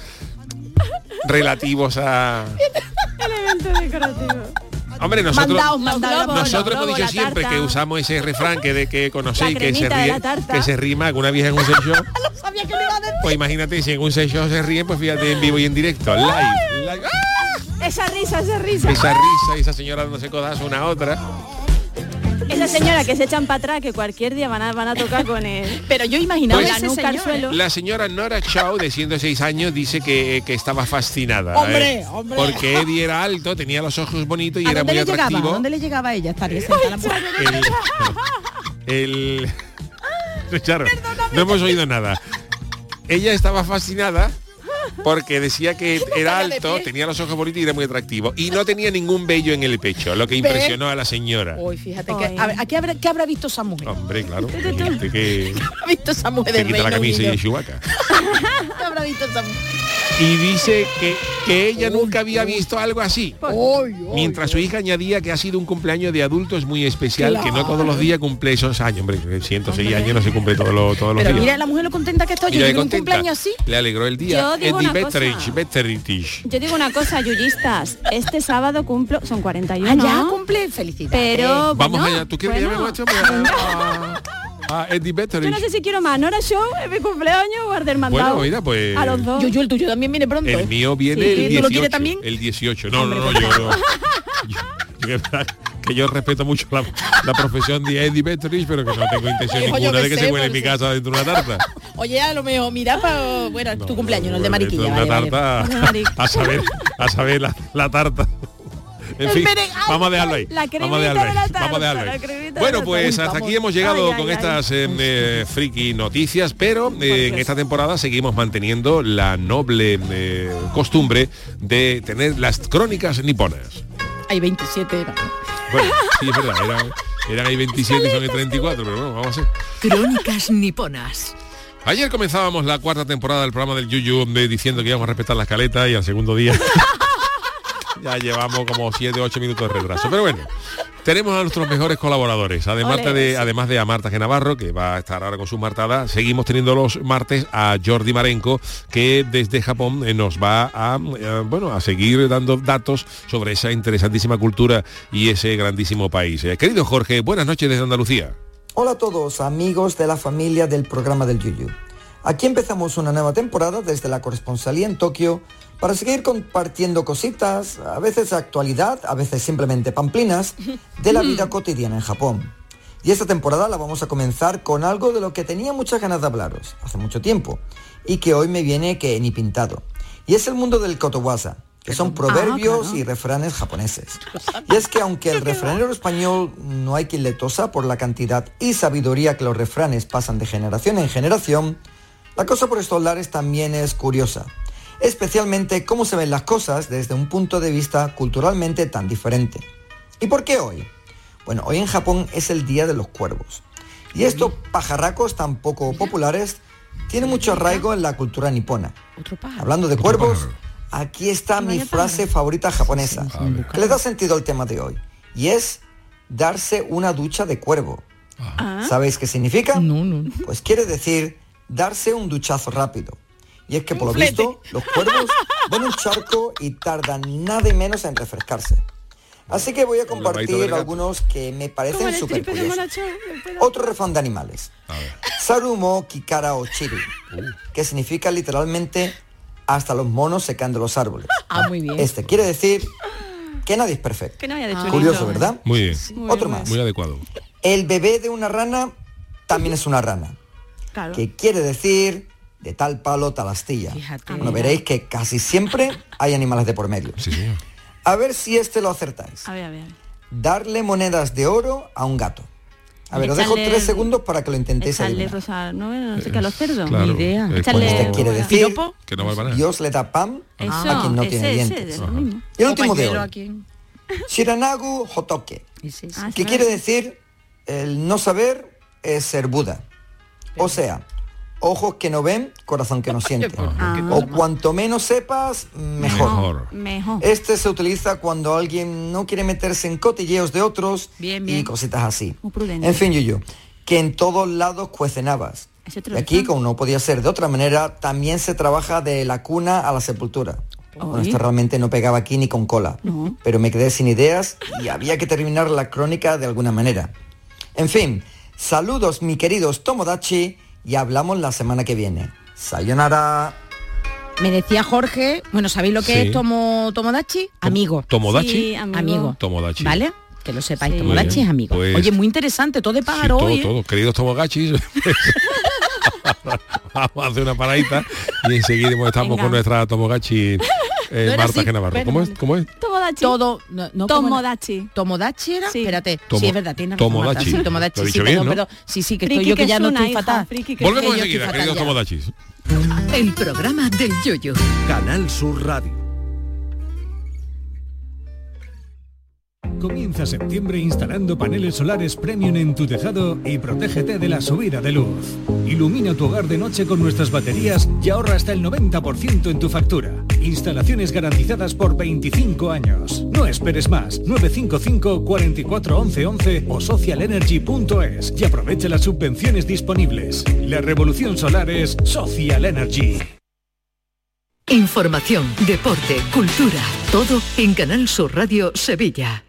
relativos a... Elemento decorativo. Hombre, nosotros... Mandaos, mandaos. globos, Nosotros hemos dicho siempre tarta. que usamos ese refrán que de que conocéis que se ríe, que se rima con una vieja en un sex shop. No sabía que le iba a decir. Pues imagínate si en un sex shop se ríen, pues fíjate en vivo y en directo, live. live. Esa risa, esa risa. Esa risa, esa señora dándose codazo una a otra. Esa señora que se echan para atrás, que cualquier día van a, van a tocar con él. Pero yo imaginaba Pues- ese la nuca al señor, suelo. La señora Nora Chow, de 106 años, dice que, que estaba fascinada. Hombre, ¿eh? hombre. Porque Eddie era alto, tenía los ojos bonitos y ¿A era dónde muy le llegaba? ¿A atractivo. dónde le llegaba a ella? La puerta. el, el- claro, no hemos oído nada. Ella estaba fascinada porque decía que era alto, tenía los ojos bonitos y era muy atractivo. Y no tenía ningún vello en el pecho, lo que impresionó a la señora. Uy, fíjate, Ay. que, a ver, ¿a qué habrá, qué habrá visto esa mujer? Hombre, claro. gente que ¿Qué habrá visto esa mujer se del quita la camisa y Chewbacca. ¿Qué habrá visto esa mujer? Y dice que, que ella nunca había visto algo así. Uy, uy. Mientras su hija añadía que ha sido un cumpleaños de adultos muy especial, que no todos los días cumple esos años. Hombre, 106 años no se cumple todos los, todos los Pero días. mira la mujer lo contenta que está. Yo Mira, digo un cumpleaños así. Le alegró el día. Yo digo una Betteridge, Betteridge. Yo digo una cosa, yuyistas. Este sábado cumplo, son 41. Ah, ya cumple. Felicidades. Pero Vamos bueno, allá. ¿Tú quieres que bueno, llame a este hombre? A- a Eddie Yo Betteridge. no sé si quiero más Nora Show, es mi cumpleaños o Arder Mandado. Bueno, mira, pues... A los dos. Yo, yo, el tuyo también viene pronto. El mío viene Sí, el ¿tú 18. lo quieres también? El 18. No, no, no, yo, yo- yo- que, yo respeto mucho la, la profesión de Eddie Betteridge, pero que no tengo intención Hijo, ninguna de que sé, se cuele en mi si- casa dentro de una tarta. Oye, a lo mejor, mira, para, bueno, tu cumpleaños, no el de Mariquilla. Una vale, tarta a saber, a saber la, la tarta. En fin, vamos a dejarlo ahí. la Vamos a dejarlo cremita de ahí. la tarta, Vamos a dejarlo ahí. Bueno, pues hasta aquí hemos llegado Ay, con ay, estas eh, eh, friki noticias, pero eh, en esta temporada seguimos manteniendo la noble eh, costumbre de tener las crónicas niponas. Hay 27. ¿no? Bueno, sí, es verdad, eran, eran ahí 27 y son el 34, pero bueno, vamos a hacer. Crónicas niponas. Ayer comenzábamos la cuarta temporada del programa del Yuyu eh, diciendo que íbamos a respetar la escaleta y al segundo día ya llevamos como 7, 8 minutos de retraso. Pero bueno, tenemos a nuestros mejores colaboradores. Además Ole, de, sí. además de a Marta Genavarro, que va a estar ahora con su martada, seguimos teniendo los martes a Jordi Marenco, que desde Japón eh, nos va a, eh, bueno, a seguir dando datos sobre esa interesantísima cultura y ese grandísimo país. Eh, querido Jorge, buenas noches desde Andalucía. Hola a todos, amigos de la familia del programa del Yuyu. Aquí empezamos una nueva temporada desde la corresponsalía en Tokio para seguir compartiendo cositas, a veces actualidad, a veces simplemente pamplinas, de la vida cotidiana en Japón. Y esta temporada la vamos a comenzar con algo de lo que tenía muchas ganas de hablaros hace mucho tiempo y que hoy me viene que ni pintado. Y es el mundo del kotowaza, que son proverbios claro. y refranes japoneses. Y es que aunque el refranero español no hay quien le tosa por la cantidad y sabiduría que los refranes pasan de generación en generación, la cosa por estos lares también es curiosa, especialmente cómo se ven las cosas desde un punto de vista culturalmente tan diferente. ¿Y por qué hoy? Bueno, hoy en Japón es el Día de los Cuervos. Y estos pajarracos tan poco populares tienen mucho arraigo en la cultura nipona. Hablando de cuervos, aquí está mi frase favorita japonesa, que le da sentido al tema de hoy. Y es darse una ducha de cuervo. Ah. ¿Sabéis qué significa? No, no. Pues quiere decir darse un duchazo rápido. Y es que por lo visto los cuervos ven un charco y tardan nada y menos en refrescarse. Así que voy a compartir algunos que me parecen súper curiosos. Otro refrán de animales. Sarumo Kikara Ochiru, que significa literalmente hasta los monos se caen de los árboles. Ah, muy bien. Este quiere decir que nadie es perfecto. Que chorizo. Curioso, ¿verdad? Muy bien, Muy Otro bien, más. muy adecuado. El bebé de una rana también es una rana, Claro. que quiere decir de tal palo tal astilla. Fíjate. Bueno, veréis que casi siempre hay animales de por medio. Sí. A ver si este lo acertáis. A ver, a ver. Darle monedas de oro a un gato. A ver, os dejo tres segundos para que lo intentéis Echarle adivinar. rosa, no, no sé qué, a los cerdos. Claro, Ni idea. es Echarle- como- Este quiere decir ¿Piropo? que no valga nada. Dios le da pan Eso, a quien no ese, tiene ese, dientes. Y el último de hoy. a Shiranagu Hotoke. Ah, que sí, quiere vale. decir el no saber es ser Buda. O sea, ojos que no ven, corazón que no siente. Ah. O cuanto menos sepas, mejor. Mejor. Mejor. Este se utiliza cuando alguien no quiere meterse en cotilleos de otros Bien, y bien. cositas así. Muy prudente. En fin, Yuyu, que en todos lados cuecen habas. Ese te Y aquí, como no podía ser de otra manera, también se trabaja de la cuna a la sepultura. Bueno, esto realmente no pegaba aquí ni con cola. No. Pero me quedé sin ideas y había que terminar la crónica de alguna manera. En fin, saludos mi queridos Tomodachi y hablamos la semana que viene. Sayonara. Me decía Jorge, bueno, ¿sabéis lo que Sí. es tomo, Tomodachi? Amigo. Tomodachi. Sí, amigo. Amigo. Tomodachi. ¿Vale? Que lo sepáis, Sí. Tomodachi es amigo. pues- Oye, muy interesante, todo de Sí, pájaro todo, hoy, ¿eh? todo. Queridos Tomogachis, vamos a hacer una paradita y enseguida estamos Venga. con nuestra Tomogachi eh, era Marta así. Genavarro. Bueno, ¿Cómo es? ¿Cómo es? Tomodachi. Todo, no, no, ¿cómo era? Tomodachi. ¿Tomodachi era? Sí. Espérate, Tomo- sí, es verdad, tienes razón. Tomodachi. Sí, Tomodachi, sí, bien, perdón, ¿no? perdón. Sí, sí, que Friki estoy yo que, que ya es no estoy hija, fatal. friki que- Volvemos enseguida, queridos. Tomodachis. El programa del yoyo. Canal Sur Radio. Comienza septiembre instalando paneles solares premium en tu tejado y protégete de la subida de luz. Ilumina tu hogar de noche con nuestras baterías y ahorra hasta el 90% en tu factura. Instalaciones garantizadas por 25 años. No esperes más. 955 44 11 11 o socialenergy.es y aprovecha las subvenciones disponibles. La revolución solar es Social Energy. Información, deporte, cultura, todo en Canal Sur Radio Sevilla.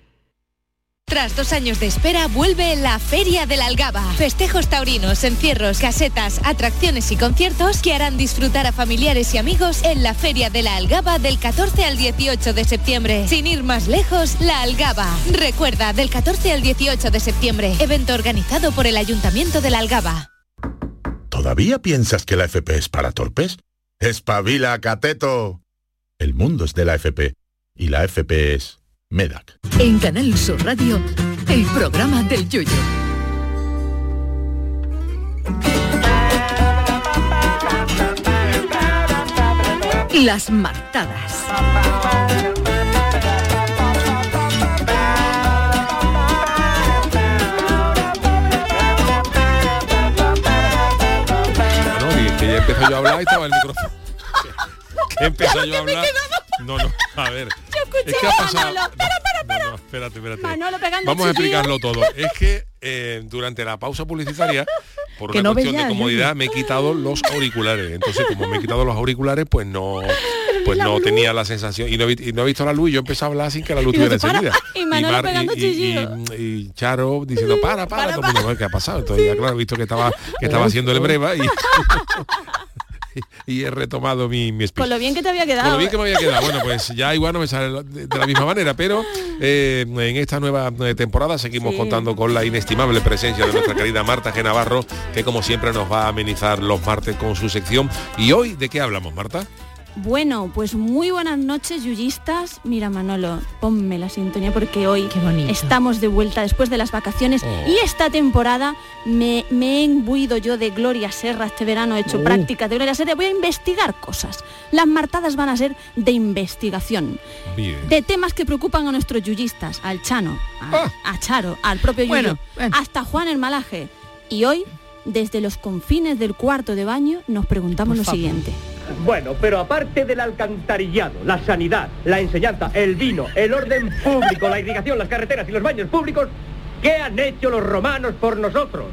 Tras dos años de espera, vuelve la Feria de la Algaba. Festejos taurinos, encierros, casetas, atracciones y conciertos que harán disfrutar a familiares y amigos en la Feria de la Algaba del 14 al 18 de septiembre. Sin ir más lejos, la Algaba. Recuerda, del 14 al 18 de septiembre, evento organizado por el Ayuntamiento de la Algaba. ¿Todavía piensas que la FP es para torpes? ¡Espabila, cateto! El mundo es de la FP y la FP es MEDAC. En Canal Sur Radio, el programa del yoyo. Las martadas. Bueno, y que ya empezó yo a hablar y estaba el micrófono. ¿Qué empezó yo a hablar? No, no, a ver. Es que ha pasado... Manolo, para, para, para. No, no, espérate, espérate. Manolo pegando Vamos a explicarlo todo. Es que eh, durante la pausa publicitaria, por Que una no cuestión veía, de comodidad, me he quitado los auriculares. Entonces, como me he quitado los auriculares, pues no pues no tenía la sensación y no, y no he visto la luz y yo empezaba a hablar sin que la luz estuviera para. encendida. Y Manolo Mar- pegando y, y- Charo diciendo para, para, todo el mundo, ¿qué ha pasado? Entonces ya claro, he visto que estaba, que estaba haciendo el breva y, y he retomado mi, mi speech. Con lo bien que te había quedado. Con lo bien que me había quedado. Bueno, pues ya igual no me sale de, de la misma manera, pero eh, en esta nueva eh, temporada seguimos Sí. contando con la inestimable presencia de nuestra querida Marta G. Navarro, que como siempre nos va a amenizar los martes con su sección. ¿Y hoy de qué hablamos, Marta? Bueno, pues muy buenas noches, yuyistas. Mira, Manolo, ponme la sintonía porque hoy estamos de vuelta después de las vacaciones Oh. y esta temporada me, me he imbuido yo de Gloria Serra este verano, he hecho Oh. prácticas de Gloria Serra, voy a investigar cosas. Las martadas van a ser de investigación, Bien. de temas que preocupan a nuestros yuyistas, al Chano, a, Ah. a Charo, al propio Yuyu, Bueno, bueno. hasta Juan el Malaje. Y hoy, desde los confines del cuarto de baño, nos preguntamos Por lo favor. siguiente. Bueno, pero aparte del alcantarillado, la sanidad, la enseñanza, el vino, el orden público, la irrigación, las carreteras y los baños públicos, ¿qué han hecho los romanos por nosotros?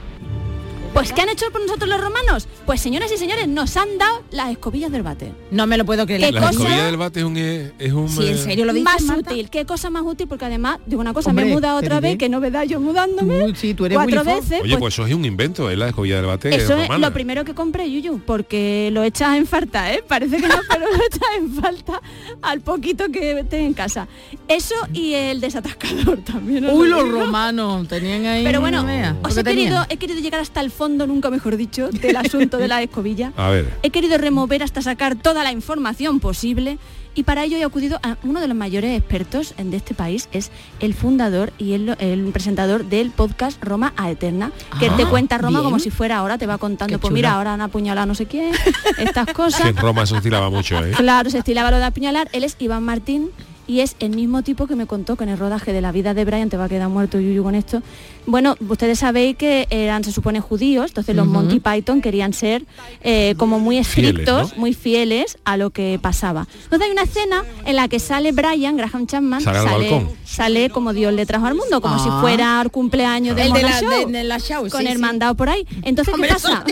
Pues ¿qué han hecho por nosotros los romanos? Pues señoras y señores, nos han dado las escobillas del bate. No me lo puedo creer. ¿Qué La cosa? escobilla del bate es un... eh, Es un Sí, en eh, serio lo dices, más Marta? útil, qué cosa más útil, porque además, digo una cosa, me he mudado otra vez, que novedad yo mudándome Uy, sí, tú eres cuatro veces. Oye, pues, pues eso es un invento, ¿eh? La escobilla del bate eso es lo primero que compré, Yuyu, porque lo echas en falta, ¿eh? Parece que no, pero lo echas en falta al poquito que tengo en casa. Eso y el desatascador también. Uy, lo los romanos tenían ahí. Pero bueno, no os he querido, he querido llegar hasta el fondo, nunca mejor dicho, del asunto de la escobilla. A ver. He querido remover hasta sacar toda la información posible y para ello he acudido a uno de los mayores expertos en- de este país, es el fundador y el, el presentador del podcast Roma a Eterna, que Ah, te cuenta Roma bien. como si fuera ahora, te va contando, Qué pues mira, ahora han apuñalado no sé quién, estas Que cosas. en Roma se estilaba mucho, ¿eh? Claro, se estilaba lo de apuñalar. Él es Iván Martín y es el mismo tipo que me contó que en el rodaje de la vida de Brian te va a quedar muerto Yuyu con esto. Bueno, ustedes sabéis que eran, se supone, judíos, entonces los. Monty Python querían ser eh, como muy Fieles, estrictos, ¿no? muy fieles a lo que pasaba. Entonces hay una escena en la que sale Brian, Graham Chapman, Sale como Dios le trajo al mundo, como Ah. si fuera el cumpleaños de El de la, Show de, de la show, con sí, el sí. mandado por ahí. Entonces, ¿qué pasa?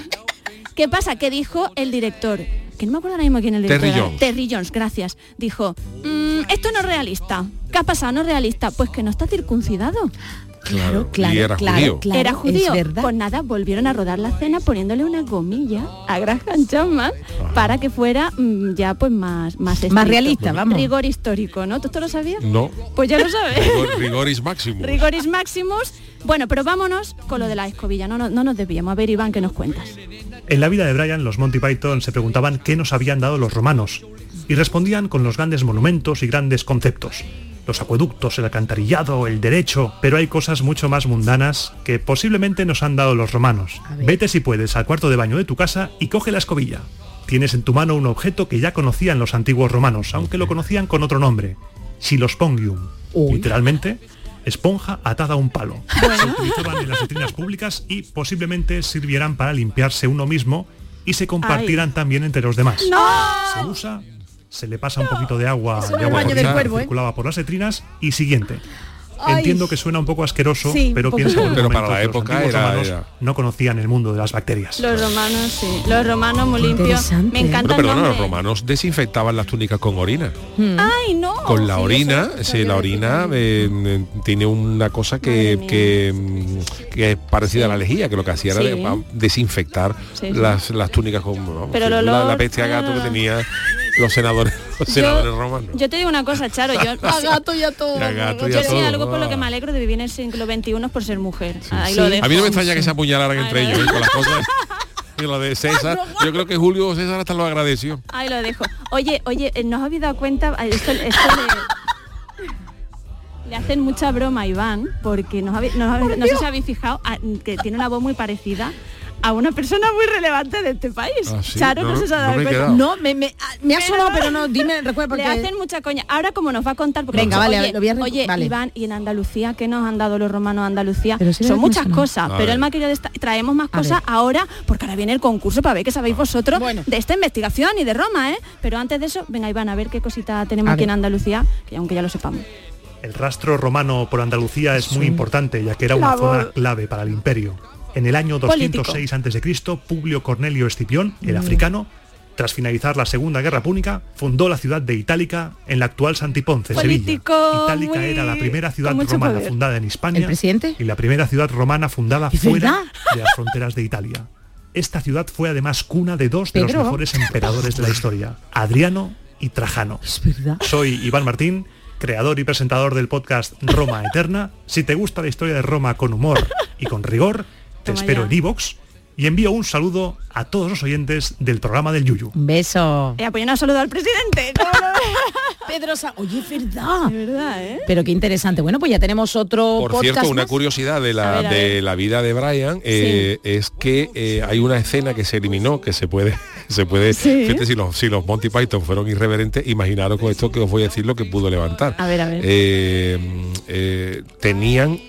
¿Qué pasa? Que dijo el director, que no me acuerdo ahora mismo quién es el Terry director. Jones. Terry Jones, gracias. Dijo, "Mm, esto no es realista. ¿Qué ha pasado? No es realista. Pues que no está circuncidado. Claro, claro, y era claro, judío. claro, Era judío. Es verdad. Pues nada, volvieron a rodar la escena poniéndole una gomilla a Graham Chapman para que fuera mm, ya pues más más, estricto. realista, vamos. Rigor histórico, ¿no? ¿Tú esto lo sabías? No. Pues ya lo sabes. Rigor- rigoris máximo. Rigoris Maximus. Bueno, pero vámonos con lo de la escobilla. No, no, no nos desviemos. A ver, Iván, ¿qué nos cuentas? En la vida de Brian, los Monty Python se preguntaban qué nos habían dado los romanos y respondían con los grandes monumentos y grandes conceptos. Los acueductos, el alcantarillado, el derecho, pero hay cosas mucho más mundanas que posiblemente nos han dado los romanos. Vete si puedes al cuarto de baño de tu casa y coge la escobilla. Tienes en tu mano un objeto que ya conocían los antiguos romanos, aunque lo conocían con otro nombre, Silospongium. Uy. Literalmente, esponja atada a un palo. Se utilizaban en las vitrinas públicas y posiblemente sirvieran para limpiarse uno mismo y se compartieran también entre los demás. Se usa, se le pasa un poquito de agua, de agua del que cuervo, ¿eh? circulaba por las letrinas y siguiente. Ay. Entiendo que suena un poco asqueroso, Sí, pero piensa un Pero para la que los época antiguos era- romanos era- no conocían el mundo de las bacterias. Los romanos, sí. Los romanos muy limpios. Me encanta Pero el perdona, los romanos desinfectaban las túnicas con orina. Ay, no. Con la Sí, orina, sí, la orina eh, tiene una cosa que, que, mm, que es parecida a la lejía, que lo que hacía era de- desinfectar Sí, sí. Las, las túnicas con vamos, Pero el la, olor- la peste a gato que tenía los senadores, los senadores romanos. Yo te digo una cosa, Charo. Yo, A gato y a todo. A gato y yo a sí, todo, algo por lo que me alegro de vivir en el siglo XXI es por ser mujer. Ahí lo dejo. A mí no me extraña que se apuñalaran Ay, entre ellos ¿eh? con las cosas. Y lo de César, yo creo que Julio César hasta lo agradeció. Ahí lo dejo. Oye, oye, eh, ¿nos habéis dado cuenta? Esto, esto le, le hacen mucha broma a Iván, porque nos habéis- nos habéis- no sé si habéis fijado, ah, que tiene una voz muy parecida a una persona muy relevante de este país. Ah, ¿sí? Charo no, No, se ha no dado cuenta. No, me, me, ah, me ha sonado, pero no, dime, recuerda porque... Le hacen mucha coña. Ahora como nos va a contar, porque Venga, oye, vale, lo voy a rec- oye, vale. Iván, y en Andalucía, ¿qué nos han dado los romanos a Andalucía? Pero sí Son muchas cosas, pero él me ha querido traemos más A cosas ver. ahora, porque ahora viene el concurso para ver qué sabéis vosotros Bueno. de esta investigación y de Roma, ¿eh? Pero antes de eso, venga Iván, a ver qué cosita tenemos A aquí ver. en Andalucía, que aunque ya lo sepamos. El rastro romano por Andalucía es muy importante, ya que era una Labor. zona clave para el imperio. En el año Político. 206 a.C., Publio Cornelio Escipión, el africano, tras finalizar la Segunda Guerra Púnica, fundó la ciudad de Itálica en la actual Santiponce, Político, Sevilla. Itálica muy- era la primera ciudad romana poder. fundada en Hispania y la primera ciudad romana fundada ¿Es fuera verdad? de las fronteras de Italia. Esta ciudad fue además cuna de dos de Pedro. los mejores emperadores de la historia, Adriano y Trajano. Es verdad. Soy Iván Martín, creador y presentador del podcast Roma Eterna. Si te gusta la historia de Roma con humor y con rigor, te Toma espero ya. en Evox y envío un saludo a todos los oyentes del programa del Yuyu. Un beso. Eh, pues un saludo al presidente. Pedro Sa- Oye, es verdad. ¿eh? Pero qué interesante. Bueno, pues ya tenemos otro Por podcast cierto, una más. curiosidad de la, A ver, a de la vida de Brian eh, es que eh, hay una escena que se eliminó, que se puede, se puede, Sí. fíjate, si los, si los Monty Python fueron irreverentes, imaginaros con esto que os voy a decir lo que pudo levantar. A ver, a ver. Eh, eh, tenían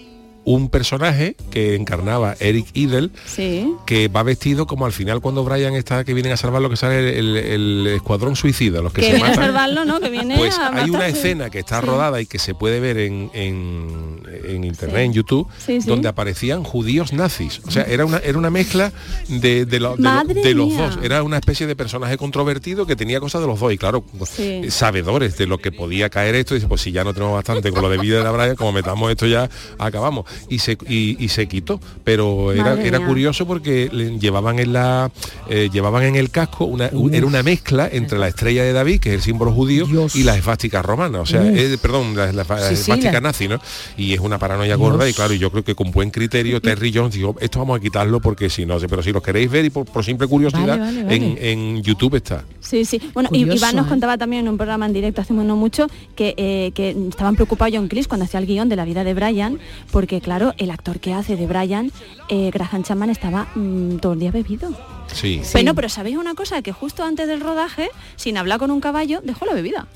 un personaje que encarnaba Eric Idle Sí. que va vestido como al final cuando Brian está que vienen a salvar lo que sale el, el- el escuadrón suicida los que, Que se viene a matan salvarlo, ¿no? Que viene pues a hay una escena que está Sí. rodada y que se puede ver en, en, en internet, Sí. en YouTube, donde aparecían judíos nazis. O sea, era una, era una mezcla de, de, lo- de lo- Madre de los dos. Era una especie de personaje controvertido que tenía cosas de los dos. Y claro, Sí. sabedores de lo que podía caer esto, dice, pues si ya no tenemos bastante con lo de vida de la Brian, como metamos esto ya acabamos. Y se, y, y se quitó. Pero era, era curioso porque le llevaban en la eh, llevaban en el casco una, un- era una mezcla entre la estrella de David, que es el símbolo judío, Dios. y la esvástica romana. O sea, eh, perdón, la, la- la Sí, sí, esvástica la- nazi, ¿no? Y es una paranoia gorda y claro, yo creo que con buen criterio Terry Jones dijo, esto vamos a quitarlo porque si no, pero si lo queréis ver y por, por simple curiosidad, Vale, vale, vale. En, en YouTube está. Sí, sí. Bueno, y Curioso, Iván nos ¿eh? contaba también en un programa en directo hace no mucho que, eh, que estaban preocupados John Cleese cuando hacía el guion de la vida de Brian, porque claro, el actor que hace de Brian, eh, Graham Chapman, estaba mm, todo el día bebido. Sí. Pero, pero ¿sabéis una cosa? Que justo antes del rodaje, sin hablar con un caballo, dejó la bebida.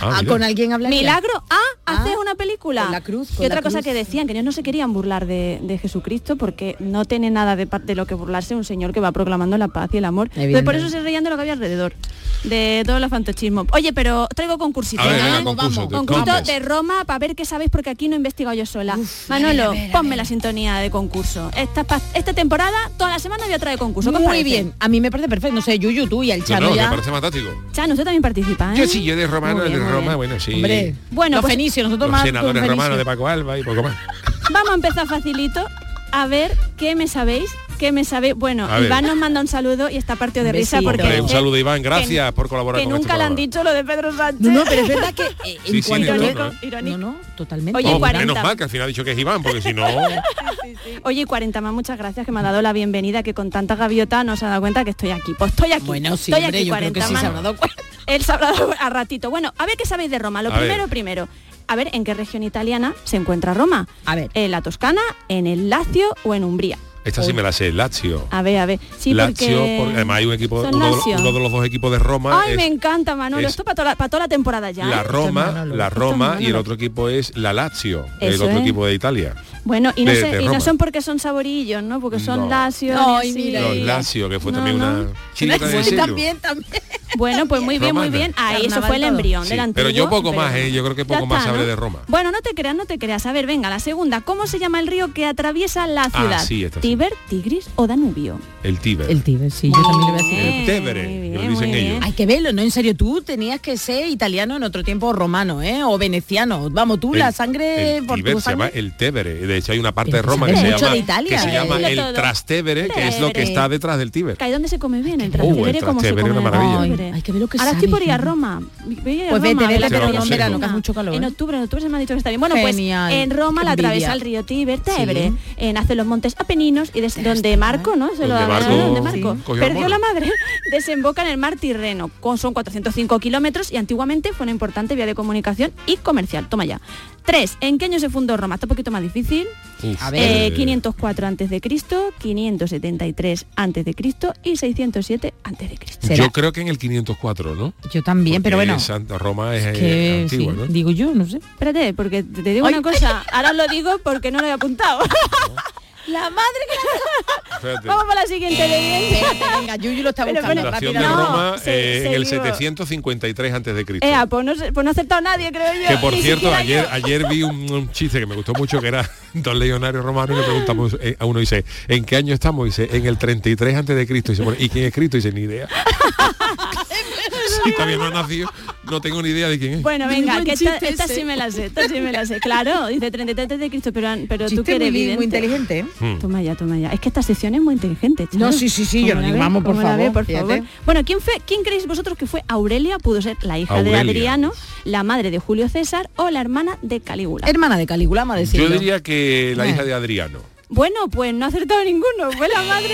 Ah, Ah, con alguien hablar. Milagro, ah, haces Ah, una película. con la cruz, con y otra la cosa cruz. que decían, que ellos no se querían burlar de, de Jesucristo porque no tiene nada de, par- de lo que burlarse un señor que va proclamando la paz y el amor. Entonces por eso se reían de lo que había alrededor, de todo el fantasismo. Oye, pero traigo concursito. A ver, ¿eh? venga, concurso, de- Concurso contest. de Roma para ver qué sabéis porque aquí no he investigado yo sola. Manolo, ponme la sintonía de concurso. Esta, esta temporada, toda la semana voy a traer concurso. ¿Qué os Muy bien. A mí me parece perfecto. No sé, Yuyu, tú y el No, Chano no, me ya. parece fantástico. Chano, usted también participa, ¿eh? Yo sí, yo de romano, bien, de Roma, bueno, sí. Hombre, Bueno, los pues- fenicios, nosotros Los más senadores romanos de. Paco Alba y poco más. Vamos a empezar facilito. A ver qué me sabéis, qué me sabéis. Bueno, A ver. Iván nos manda un saludo y está partido de risa porque Hombre, un saludo Iván, gracias que- por colaborar que con este nunca le han dicho lo de Pedro Sánchez. No, no, pero es verdad que eh, en Sí, sí, cuanto ¿eh? Irónico. No, no, totalmente. Oye, Oh, 40. menos mal que al final ha dicho que es Iván, porque si no... Oye, 40 más, muchas gracias que me ha dado la bienvenida, que con tanta gaviota no se ha dado cuenta que estoy aquí. Pues estoy aquí. Bueno, sí, estoy hombre, aquí, yo creo que 40 sí se más. habrá dado cuenta. Él se habrá dado a ratito. Bueno, a ver qué sabéis de Roma. Lo A ver. primero, primero. A ver, ¿en qué región italiana se encuentra Roma? A ver. ¿En la Toscana, en el Lacio o en Umbría? Esta sí me la sé, Lazio. A ver, a ver. Sí, Lazio, porque... porque además hay un equipo, uno de, uno de los dos equipos de Roma Ay, es me encanta, Manolo. es- Esto para toda, la, para toda la temporada ya. la. Roma, la Roma y el otro equipo es la Lazio, el otro es. equipo de Italia. Bueno, y no, de- sé- de y no Roma. son porque son saborillos, ¿no? Porque son No. Y mira. Los Lazio, que fue No, también no. una chirigota de Sí, sello. también, también. Bueno, pues muy bien, muy bien. Ahí eso fue el embrión Sí, del antiguo. pero yo poco pero- más, ¿eh? yo creo que poco más sabré ¿no? de Roma. Bueno, no te creas, no te creas. A ver, venga, la segunda. ¿Cómo se llama el río que atraviesa la ciudad? Ah, sí. ¿Tíber, Tigris o Danubio? El Tíber. El Tíber, sí, yo también le voy a decir. El lo dicen ellos. Hay que verlo, ¿no? En serio, tú tenías que ser italiano en otro tiempo romano, ¿eh? O veneciano. Vamos, tú, la sangre el por Tíber tu se llama el Tevere. De hecho, hay una parte de Roma que se llama, que se ¿eh? llama Dilo el. Trastevere, que es lo que está detrás del Tíber. ¿Caí dónde se come bien? El Uh, el Trastevere, ¿cómo se Trastevere come? es una maravilla. Ay, Ay, hay que ver lo que Ahora estoy por ir a. Roma. Pues vete, vete, pero en Gemela. verano, que hace mucho calor, En ¿eh? octubre, en octubre se me ha dicho que está bien. Bueno, Genial, pues en Roma la atraviesa el río Tíber, Tebre, Sí. en hace los montes Apeninos y desde donde Marco, ¿no? Se lo Donde Marco donde Marco cogió perdió la madre, desemboca en el mar Tirreno, con, son 405 kilómetros y antiguamente fue una importante vía de comunicación y comercial. Toma ya. 3. ¿En qué año se fundó Roma? Está un poquito más difícil. Uf. A Eh, Eh, 504 antes de Cristo, 573 antes de Cristo y 607 antes de Cristo. Yo creo que en el 504, ¿no? Yo también, pero bueno. Santa Roma es eh, Que antigua, sí, ¿no? digo yo, no sé. Espérate, porque te digo una cosa. Ahora lo digo porque no lo he apuntado. La madre que Espérate. Vamos para la siguiente de Espérate, venga, Yuyu lo está buscando Fundación de. Roma eh, en el seguimos. 753 antes de Cristo. Ea, pues no, pues no ha acertado nadie, creo yo. que por Ni cierto, ayer, yo. ayer vi un, un chiste que me gustó mucho que era dos legionarios romanos y le preguntamos eh, a uno dice, ¿en qué año estamos? Dice, en el 33 antes de Cristo. Y dice, bueno, ¿y quién es Cristo? Y dice, ni idea. sí, todavía no ha nacido, no tengo ni idea de quién es. Bueno, venga, que esta, sí me la sé, esta sí me la sé. Claro, dice 33 de Cristo, pero, pero tú que eres muy, evidente. muy inteligente. ¿eh? Hmm. Toma ya, toma ya. Es que esta sección es muy inteligente. Charo. No, sí, sí, sí, yo ¿Cómo lo la digo, vamos, por ¿Cómo la favor, por favor. Bueno, ¿quién, fue, ¿quién creéis vosotros que fue Aurelia? Pudo ser la hija de. Adriano, la madre de Julio César o la hermana de Calígula. Hermana de Calígula, decirlo. Yo diría que la hija de Adriano. Bueno, pues no ha acertado ninguno. Fue la madre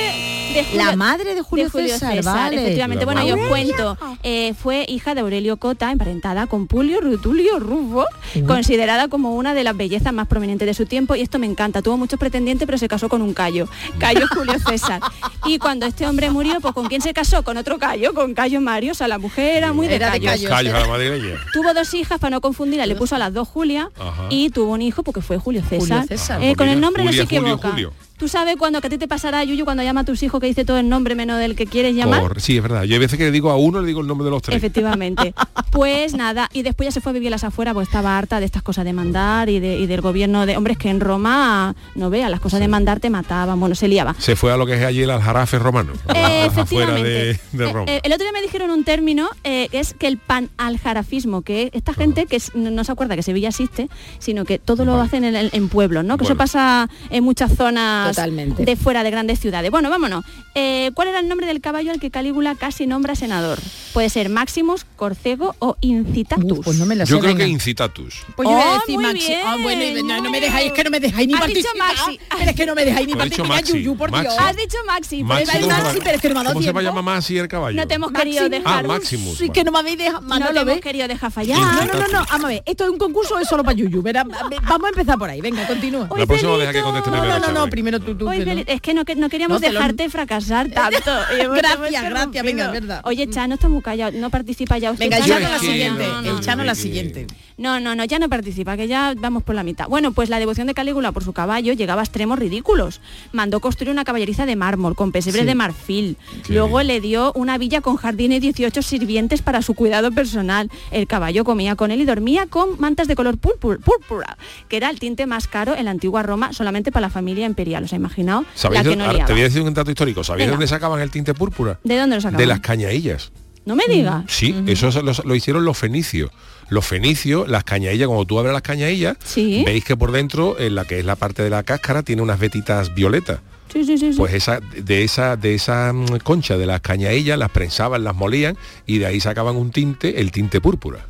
de Julio, La madre de Julio César, vale. Efectivamente, La bueno, yo os madre. cuento. Eh, fue hija de Aurelio Cota, emparentada con Pulio Rutulio Rufo, considerada como una de las bellezas más prominentes de su tiempo. Y esto me encanta. Tuvo muchos pretendientes, pero se casó con un callo. Cayo Julio César. Y cuando este hombre murió, pues ¿con quién se casó? Con otro callo, con Cayo Mario. O sea, la mujer era muy de Era de callos. callos. A la madrileña. Tuvo dos hijas para no confundirla, le puso a las dos Julia Ajá. y tuvo un hijo porque fue Julio César. Julio César. Eh, con el nombre Julia, no se Julio, equivoca. Julio. Tú sabes cuando que a ti te pasará, Yuyu, cuando llama a tus hijos que dice todo el nombre menos del que quieres llamar. Por- sí, es verdad. Yo hay veces que le digo a uno, le digo el nombre de los tres. Efectivamente. Pues nada, y después ya se fue a vivir las afueras porque estaba harta de estas cosas de mandar y, de- y del gobierno de hombres que en Roma, no vea, las cosas de mandar te mataban, bueno, se liaba. Se fue a lo que es allí el aljarafe romano. Efectivamente. de, de Eh, Roma. eh, el otro día me dijeron un término eh, que es que el panaljarafismo, que esta gente que es- no, no se acuerda que Sevilla existe, sino que todo lo hacen en, pueblos, ¿no? Que eso Bueno. pasa en muchas zonas Totalmente. de fuera de grandes ciudades. Bueno, vámonos. Eh, ¿Cuál era el nombre del caballo al que Calígula casi nombra senador? Puede ser Maximus, Corcego o Incitatus. Uf, pues no me la sé, Yo creo que incitatus. Pues yo voy a Oh, decir muy Maxi. bien, Ah, bueno, y no, no me dejáis, es que no me dejáis ni Has dicho participar. Maxi. Pero es que no me dejáis ni dicho participar, Maxi, Yuyu, por Dios. Has dicho Maxi, pues pero es que no me ha dado ¿Cómo se va a llamar Maxi el caballo? no te hemos querido dejar. Ah, Maximus. Sí, que no me habéis dejado. no no lo hemos querido dejar fallar. No, no, no, no, vamos a ver, ¿esto es un concurso o es solo para Yuyu? Verá, vamos a empezar por ahí, venga, continúa. La próxima deja que conteste No, no, no, no, primero tú, tú. No. Es que no, que no queríamos No, dejarte fracasar tanto. Gracias, gracias, venga, es verdad. Oye, Chano está muy no participa ya usted. Venga, Chano. Chano Yo la es que- siguiente, no, no, el Chano no, la siguiente. No, no, no, ya no participa, que ya vamos por la mitad. Bueno, pues la devoción de Calígula por su caballo llegaba a extremos ridículos. Mandó construir una caballeriza de mármol con pesebre Sí. de marfil. Luego le dio una villa con jardín y 18 sirvientes para su cuidado personal. El caballo comía con él y dormía con mantas de color púrpura, que era el tinte más caro en la antigua Roma solamente para la familia imperial. ¿Os ha imaginado? ¿Sabéis La que no te voy a decir un dato histórico. ¿Sabéis dónde sacaban el tinte púrpura? ¿De dónde lo sacaban? De las cañaillas. No me digas. Sí, eso se- lo, lo hicieron los fenicios. Los fenicios, las cañaillas, cuando tú abres las cañaillas, Sí. veis que por dentro, en la que es la parte de la cáscara, tiene unas vetitas violetas. Sí, sí, sí. Pues esa, de esa, de esa mm, concha de las cañaillas, las prensaban, las molían y de ahí sacaban un tinte, el tinte púrpura.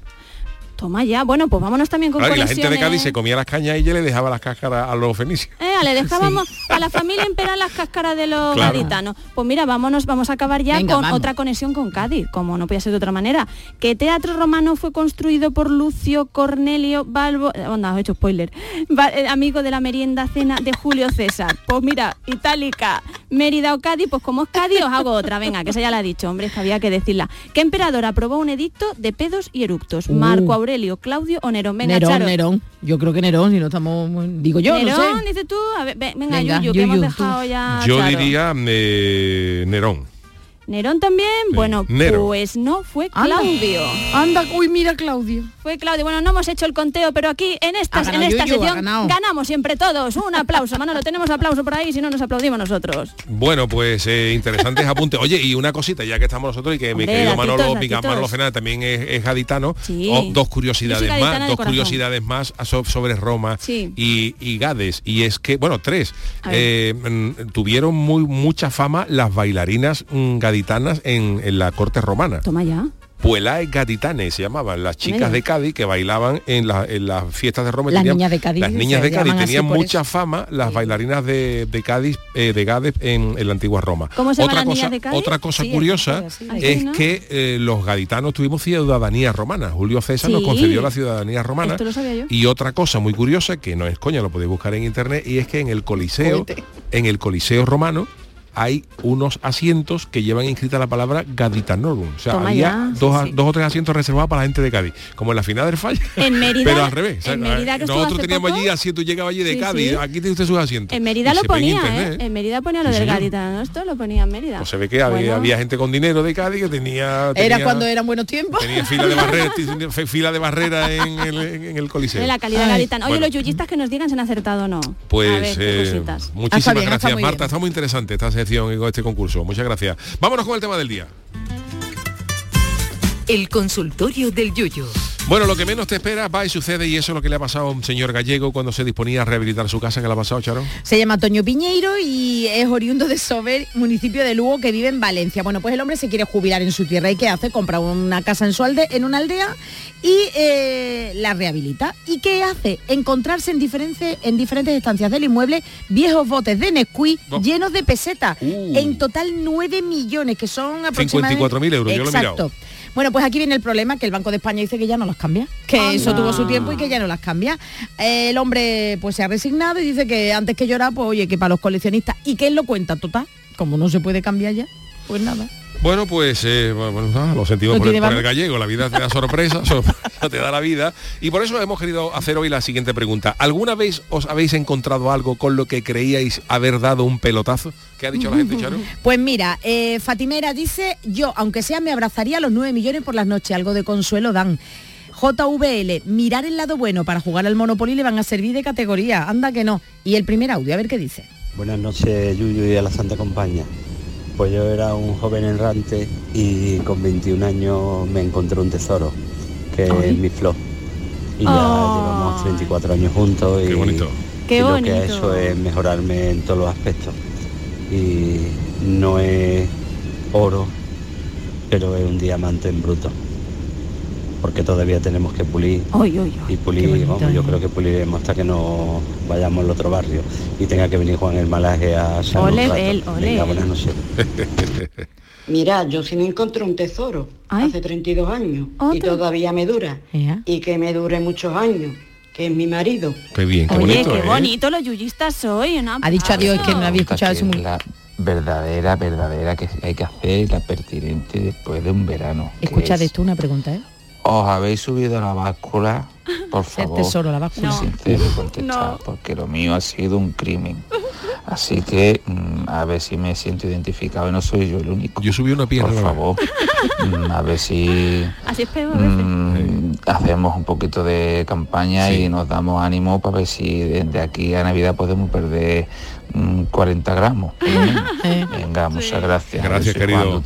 Toma ya. Bueno, pues vámonos también con Claro, y la gente de conexiones. Cádiz se comía las cañaillas y le dejaba las cáscaras a los fenicios. Eh, le dejábamos a la familia imperial las cáscaras de los Claro. gaditanos. Pues mira, vámonos, vamos a acabar ya Venga, con vamos. otra conexión con Cádiz, como no podía ser de otra manera. ¿Qué teatro romano fue construido por Lucio Cornelio Balbo? eh, Onda, he hecho spoiler. Va- eh, amigo de la merienda cena de Julio César. Pues mira, Itálica, Mérida o Cádiz, pues como es Cádiz os hago otra. Venga, que esa ya la ha dicho, hombre, es que había que decirla. ¿Qué emperador aprobó un edicto de pedos y eructos? Uh. Aurelio, Claudio o Nerón. Venga, Nerón, Charo. Nerón. Yo creo que Nerón, si no estamos... Digo yo, Nerón, no sé. dices tú. A ver, ve- venga, Venga, Yuyu, que hemos Yuyu, dejado tú. ya. Yo Charo. diría eh, Nerón. Nerón también, bueno, Nero. pues no, fue. Claudio. Anda, uy, mira Claudio. Fue Claudio. Bueno, no hemos hecho el conteo, pero aquí en esta, Ha ganado en esta Yuyu, sección ganamos siempre todos. Un aplauso, Manolo. Tenemos aplauso por ahí, si no nos aplaudimos nosotros. Bueno, pues eh, interesantes apuntes. Oye, y una cosita, ya que estamos nosotros y que mi Hombre, querido datitos, Manolo. Manolo Fernández también es, es gaditano. Sí. O dos curiosidades más, dos corazón. curiosidades más so- sobre Roma Sí. y, y Gades. Y es que, bueno, tres. Eh, mm, tuvieron muy mucha fama las bailarinas mm, gaditanas en, en la corte romana. Toma ya. Puelae Gaditanes se llamaban, las chicas de Cádiz que bailaban en, la- en las fiestas de Roma. Las Tenían- niñas de Cádiz, Las niñas de Cádiz tenían mucha eso. fama, las bailarinas de, de Cádiz, eh, de Gades en, en la antigua Roma. ¿Cómo se llaman otra las cosa, niñas de Cádiz? Otra cosa Sí, curiosa sí. es que eh, los gaditanos tuvimos ciudadanía romana. Julio César nos concedió la ciudadanía romana. Esto lo sabía yo. Y otra cosa muy curiosa, que no es coña, lo podéis buscar en internet, y es que en el Coliseo, en el Coliseo romano, hay unos asientos que llevan inscrita la palabra Gaditanorum. O sea, Toma había ya, dos, sí. dos o tres asientos reservados para la gente de Cádiz. Como en la final del falla. En Mérida- Pero al revés. o sea, en Mérida, que nosotros teníamos poco- allí asientos, llegaba allí de Sí, Cádiz. sí. Aquí tiene usted sus asientos. En Mérida Y lo ve en ponía, internet, ¿eh? En Mérida ponía lo Sí, del señor. gaditano, esto lo ponía en Mérida. Pues se ve que había, Bueno. había gente con dinero de Cádiz que tenía... Era cuando eran buenos tiempos. Tenía fila de barrera, tenía fila de barrera en el, en el Coliseo. De la calidad gaditana. Oye, Bueno. los yuyistas que nos digan si han acertado o no. Pues ver, eh, cositas. Ah, muchísimas bien, gracias Marta, bien. está muy interesante esta este concurso. Muchas gracias. Vámonos con el tema del día. El consultorio del Yuyo. Bueno, lo que menos te esperas va y sucede y eso es lo que le ha pasado a un señor gallego cuando se disponía a rehabilitar su casa. ¿Qué le ha pasado, Charo? Se llama Toño Piñeiro y es oriundo de Sober, municipio de Lugo, que vive en Valencia. Bueno, pues el hombre se quiere jubilar en su tierra y ¿qué hace? Compra una casa en su alde, en una aldea y eh, la rehabilita. ¿Y qué hace? Encontrarse en, diferente- en diferentes estancias del inmueble viejos botes de Nesquik Oh. llenos de pesetas. Uh. En total 9 millones, que son aproximadamente... 54.000 euros, yo lo he mirado. Bueno, pues aquí viene el problema, que el Banco de España dice que ya no las cambia, que eso tuvo su tiempo y que ya no las cambia. Eh, el hombre pues se ha resignado y dice que antes que llorar, pues oye, que para los coleccionistas, y que él lo cuenta total, como no se puede cambiar ya, pues nada. Bueno, pues eh, bueno, lo sentimos ¿No por el, por gallego. La vida te da sorpresa, sorpresa te da la vida. Y por eso hemos querido hacer hoy la siguiente pregunta. ¿Alguna vez os habéis encontrado algo con lo que creíais haber dado un pelotazo? ¿Qué ha dicho la gente, Charo? Pues mira, eh, Fatimera dice, yo, aunque sea, me abrazaría a los 9 millones por las noches, algo de consuelo dan. JVL, mirar el lado bueno para jugar al Monopoly le van a servir de categoría, anda que no. Y el primer audio, a ver qué dice. Buenas noches, Yuyu y a la Santa Compañía. Pues yo era un joven errante y con 21 años me encontré un tesoro, que Ay. es mi flor. Y ya Oh. llevamos 34 años juntos y, Qué bonito. Qué y lo bonito. que ha hecho es mejorarme en todos los aspectos. Y no es oro, pero es un diamante en bruto. Porque todavía tenemos que pulir Oy, oy, oy. y pulir, bonito, vamos, yo ¿eh? creo que puliremos hasta que no vayamos al otro barrio y tenga que venir Juan el Malaje a un Ole, rato. Bel, ole. Venga, buenas noches. Mira, yo sí me encontré un tesoro Ay. hace 32 años y todavía me dura. Y que me dure muchos años, que es mi marido. Qué bien, qué Oye, bonito. qué ¿eh? bonito los yuyistas hoy. un Ha dicho adiós, que no había escuchado eso muy la verdadera, verdadera que hay que hacer, la pertinente después de un verano. Escucha es, de esto una pregunta, ¿eh? ¿Os habéis subido a la báscula? Por El favor. tesoro, la báscula. No. Sincero porque lo mío ha sido un crimen. Así que mm, a ver si me siento identificado y no soy yo el único. Yo subí una piedra. Por favor. Mm, a ver si Así es peor mm, hacemos un poquito de campaña Sí. y nos damos ánimo para ver si desde aquí a Navidad podemos perder mm, 40 gramos. por lo menos. Eh. Venga, muchas gracias. Gracias, querido.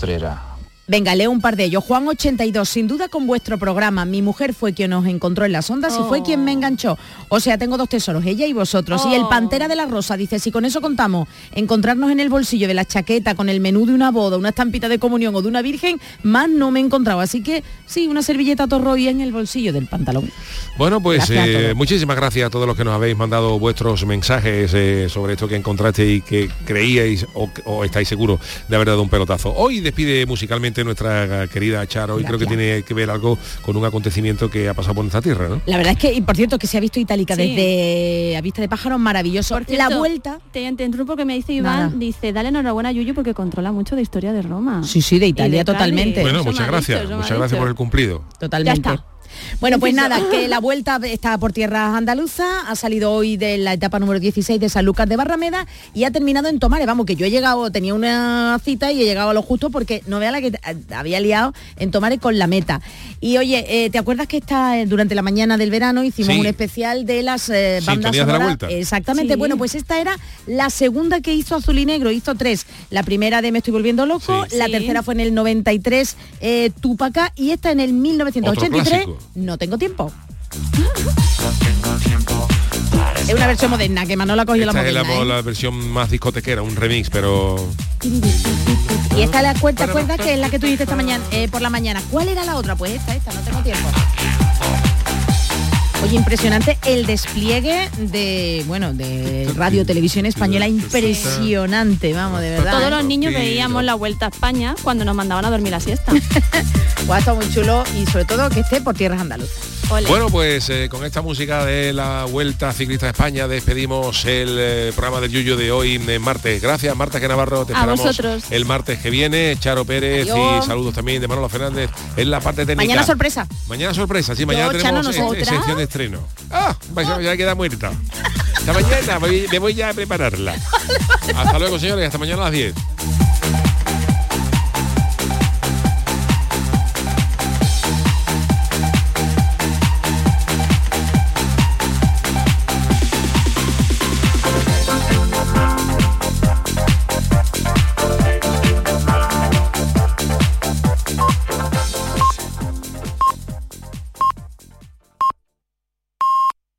Venga, leo un par de ellos. Juan 82, sin duda con vuestro programa. Mi mujer fue quien nos encontró en las ondas y fue Oh. quien me enganchó. O sea, tengo dos tesoros, ella y vosotros. Y el Oh. Pantera de la Rosa dice, si con eso contamos, encontrarnos en el bolsillo de la chaqueta con el menú de una boda, una estampita de comunión o de una virgen, más no me he encontrado. Así que sí, una servilleta torroy en el bolsillo del pantalón. Bueno, pues Gracias eh, muchísimas gracias a todos los que nos habéis mandado vuestros mensajes eh, sobre esto que encontrasteis y que creíais o, o estáis seguros de haber dado un pelotazo. Hoy despide musicalmente nuestra querida Charo y creo que tiene que ver algo con un acontecimiento que ha pasado por nuestra tierra, ¿no? La verdad es que, y por cierto, que se ha visto Itálica Sí. desde a vista de pájaro, maravilloso. Por cierto, la vuelta... Te, te interrumpo porque me dice Iván, Nada. dice, dale enhorabuena a Yuyu porque controla mucho de historia de Roma. Sí, sí, de Italia totalmente. Bueno, Eso muchas ha gracias. dicho, muchas gracias dicho. por el cumplido. Totalmente. Ya está. Bueno, pues nada, que la vuelta está por tierras andaluzas, ha salido hoy de la etapa número 16 de San Lucas de Barrameda y ha terminado en Tomares. Vamos, que yo he llegado, tenía una cita y he llegado a lo justo porque no vea la que eh, había liado en Tomares con la meta. Y oye, eh, ¿te acuerdas que está eh, durante la mañana del verano hicimos Sí. un especial de las eh, bandas de la vuelta. Exactamente. Sí. Bueno, pues esta era la segunda que hizo Azul y Negro, hizo tres. La primera de Me estoy volviendo loco, Sí. la Sí. tercera fue en el 93 eh, Tupaca y esta en el 1983 clásico. No tengo tiempo. Es una versión moderna, que Manolo ha cogido la Esta es la, moderna. ¿eh? la versión más discotequera, un remix, pero Y esta la cuenta, cuerda que es la que tú dijiste esta mañana, eh, por la mañana. ¿Cuál era la otra? Pues esta, esta, no tengo tiempo. Oye, impresionante el despliegue de, bueno, de radio televisión española, impresionante, vamos, de verdad. Todos los niños veíamos la vuelta a España cuando nos mandaban a dormir la siesta. Guau, está muy chulo y sobre todo que esté por tierras andaluzas. Bueno, pues eh, con esta música de la Vuelta Ciclista de España despedimos el eh, programa del Yuyo de hoy en martes. Gracias, Marta que Navarro. Te A esperamos vosotros. el martes que viene. Charo Pérez Adiós. y saludos también de Manolo Fernández en la parte técnica. Mañana sorpresa. Mañana sorpresa, sí, mañana Yo, tenemos eh, sección de estreno. Ah, vaya, ya queda muerta. Hasta mañana, voy- me voy ya a prepararla. Hasta luego, señores, hasta mañana a las 10.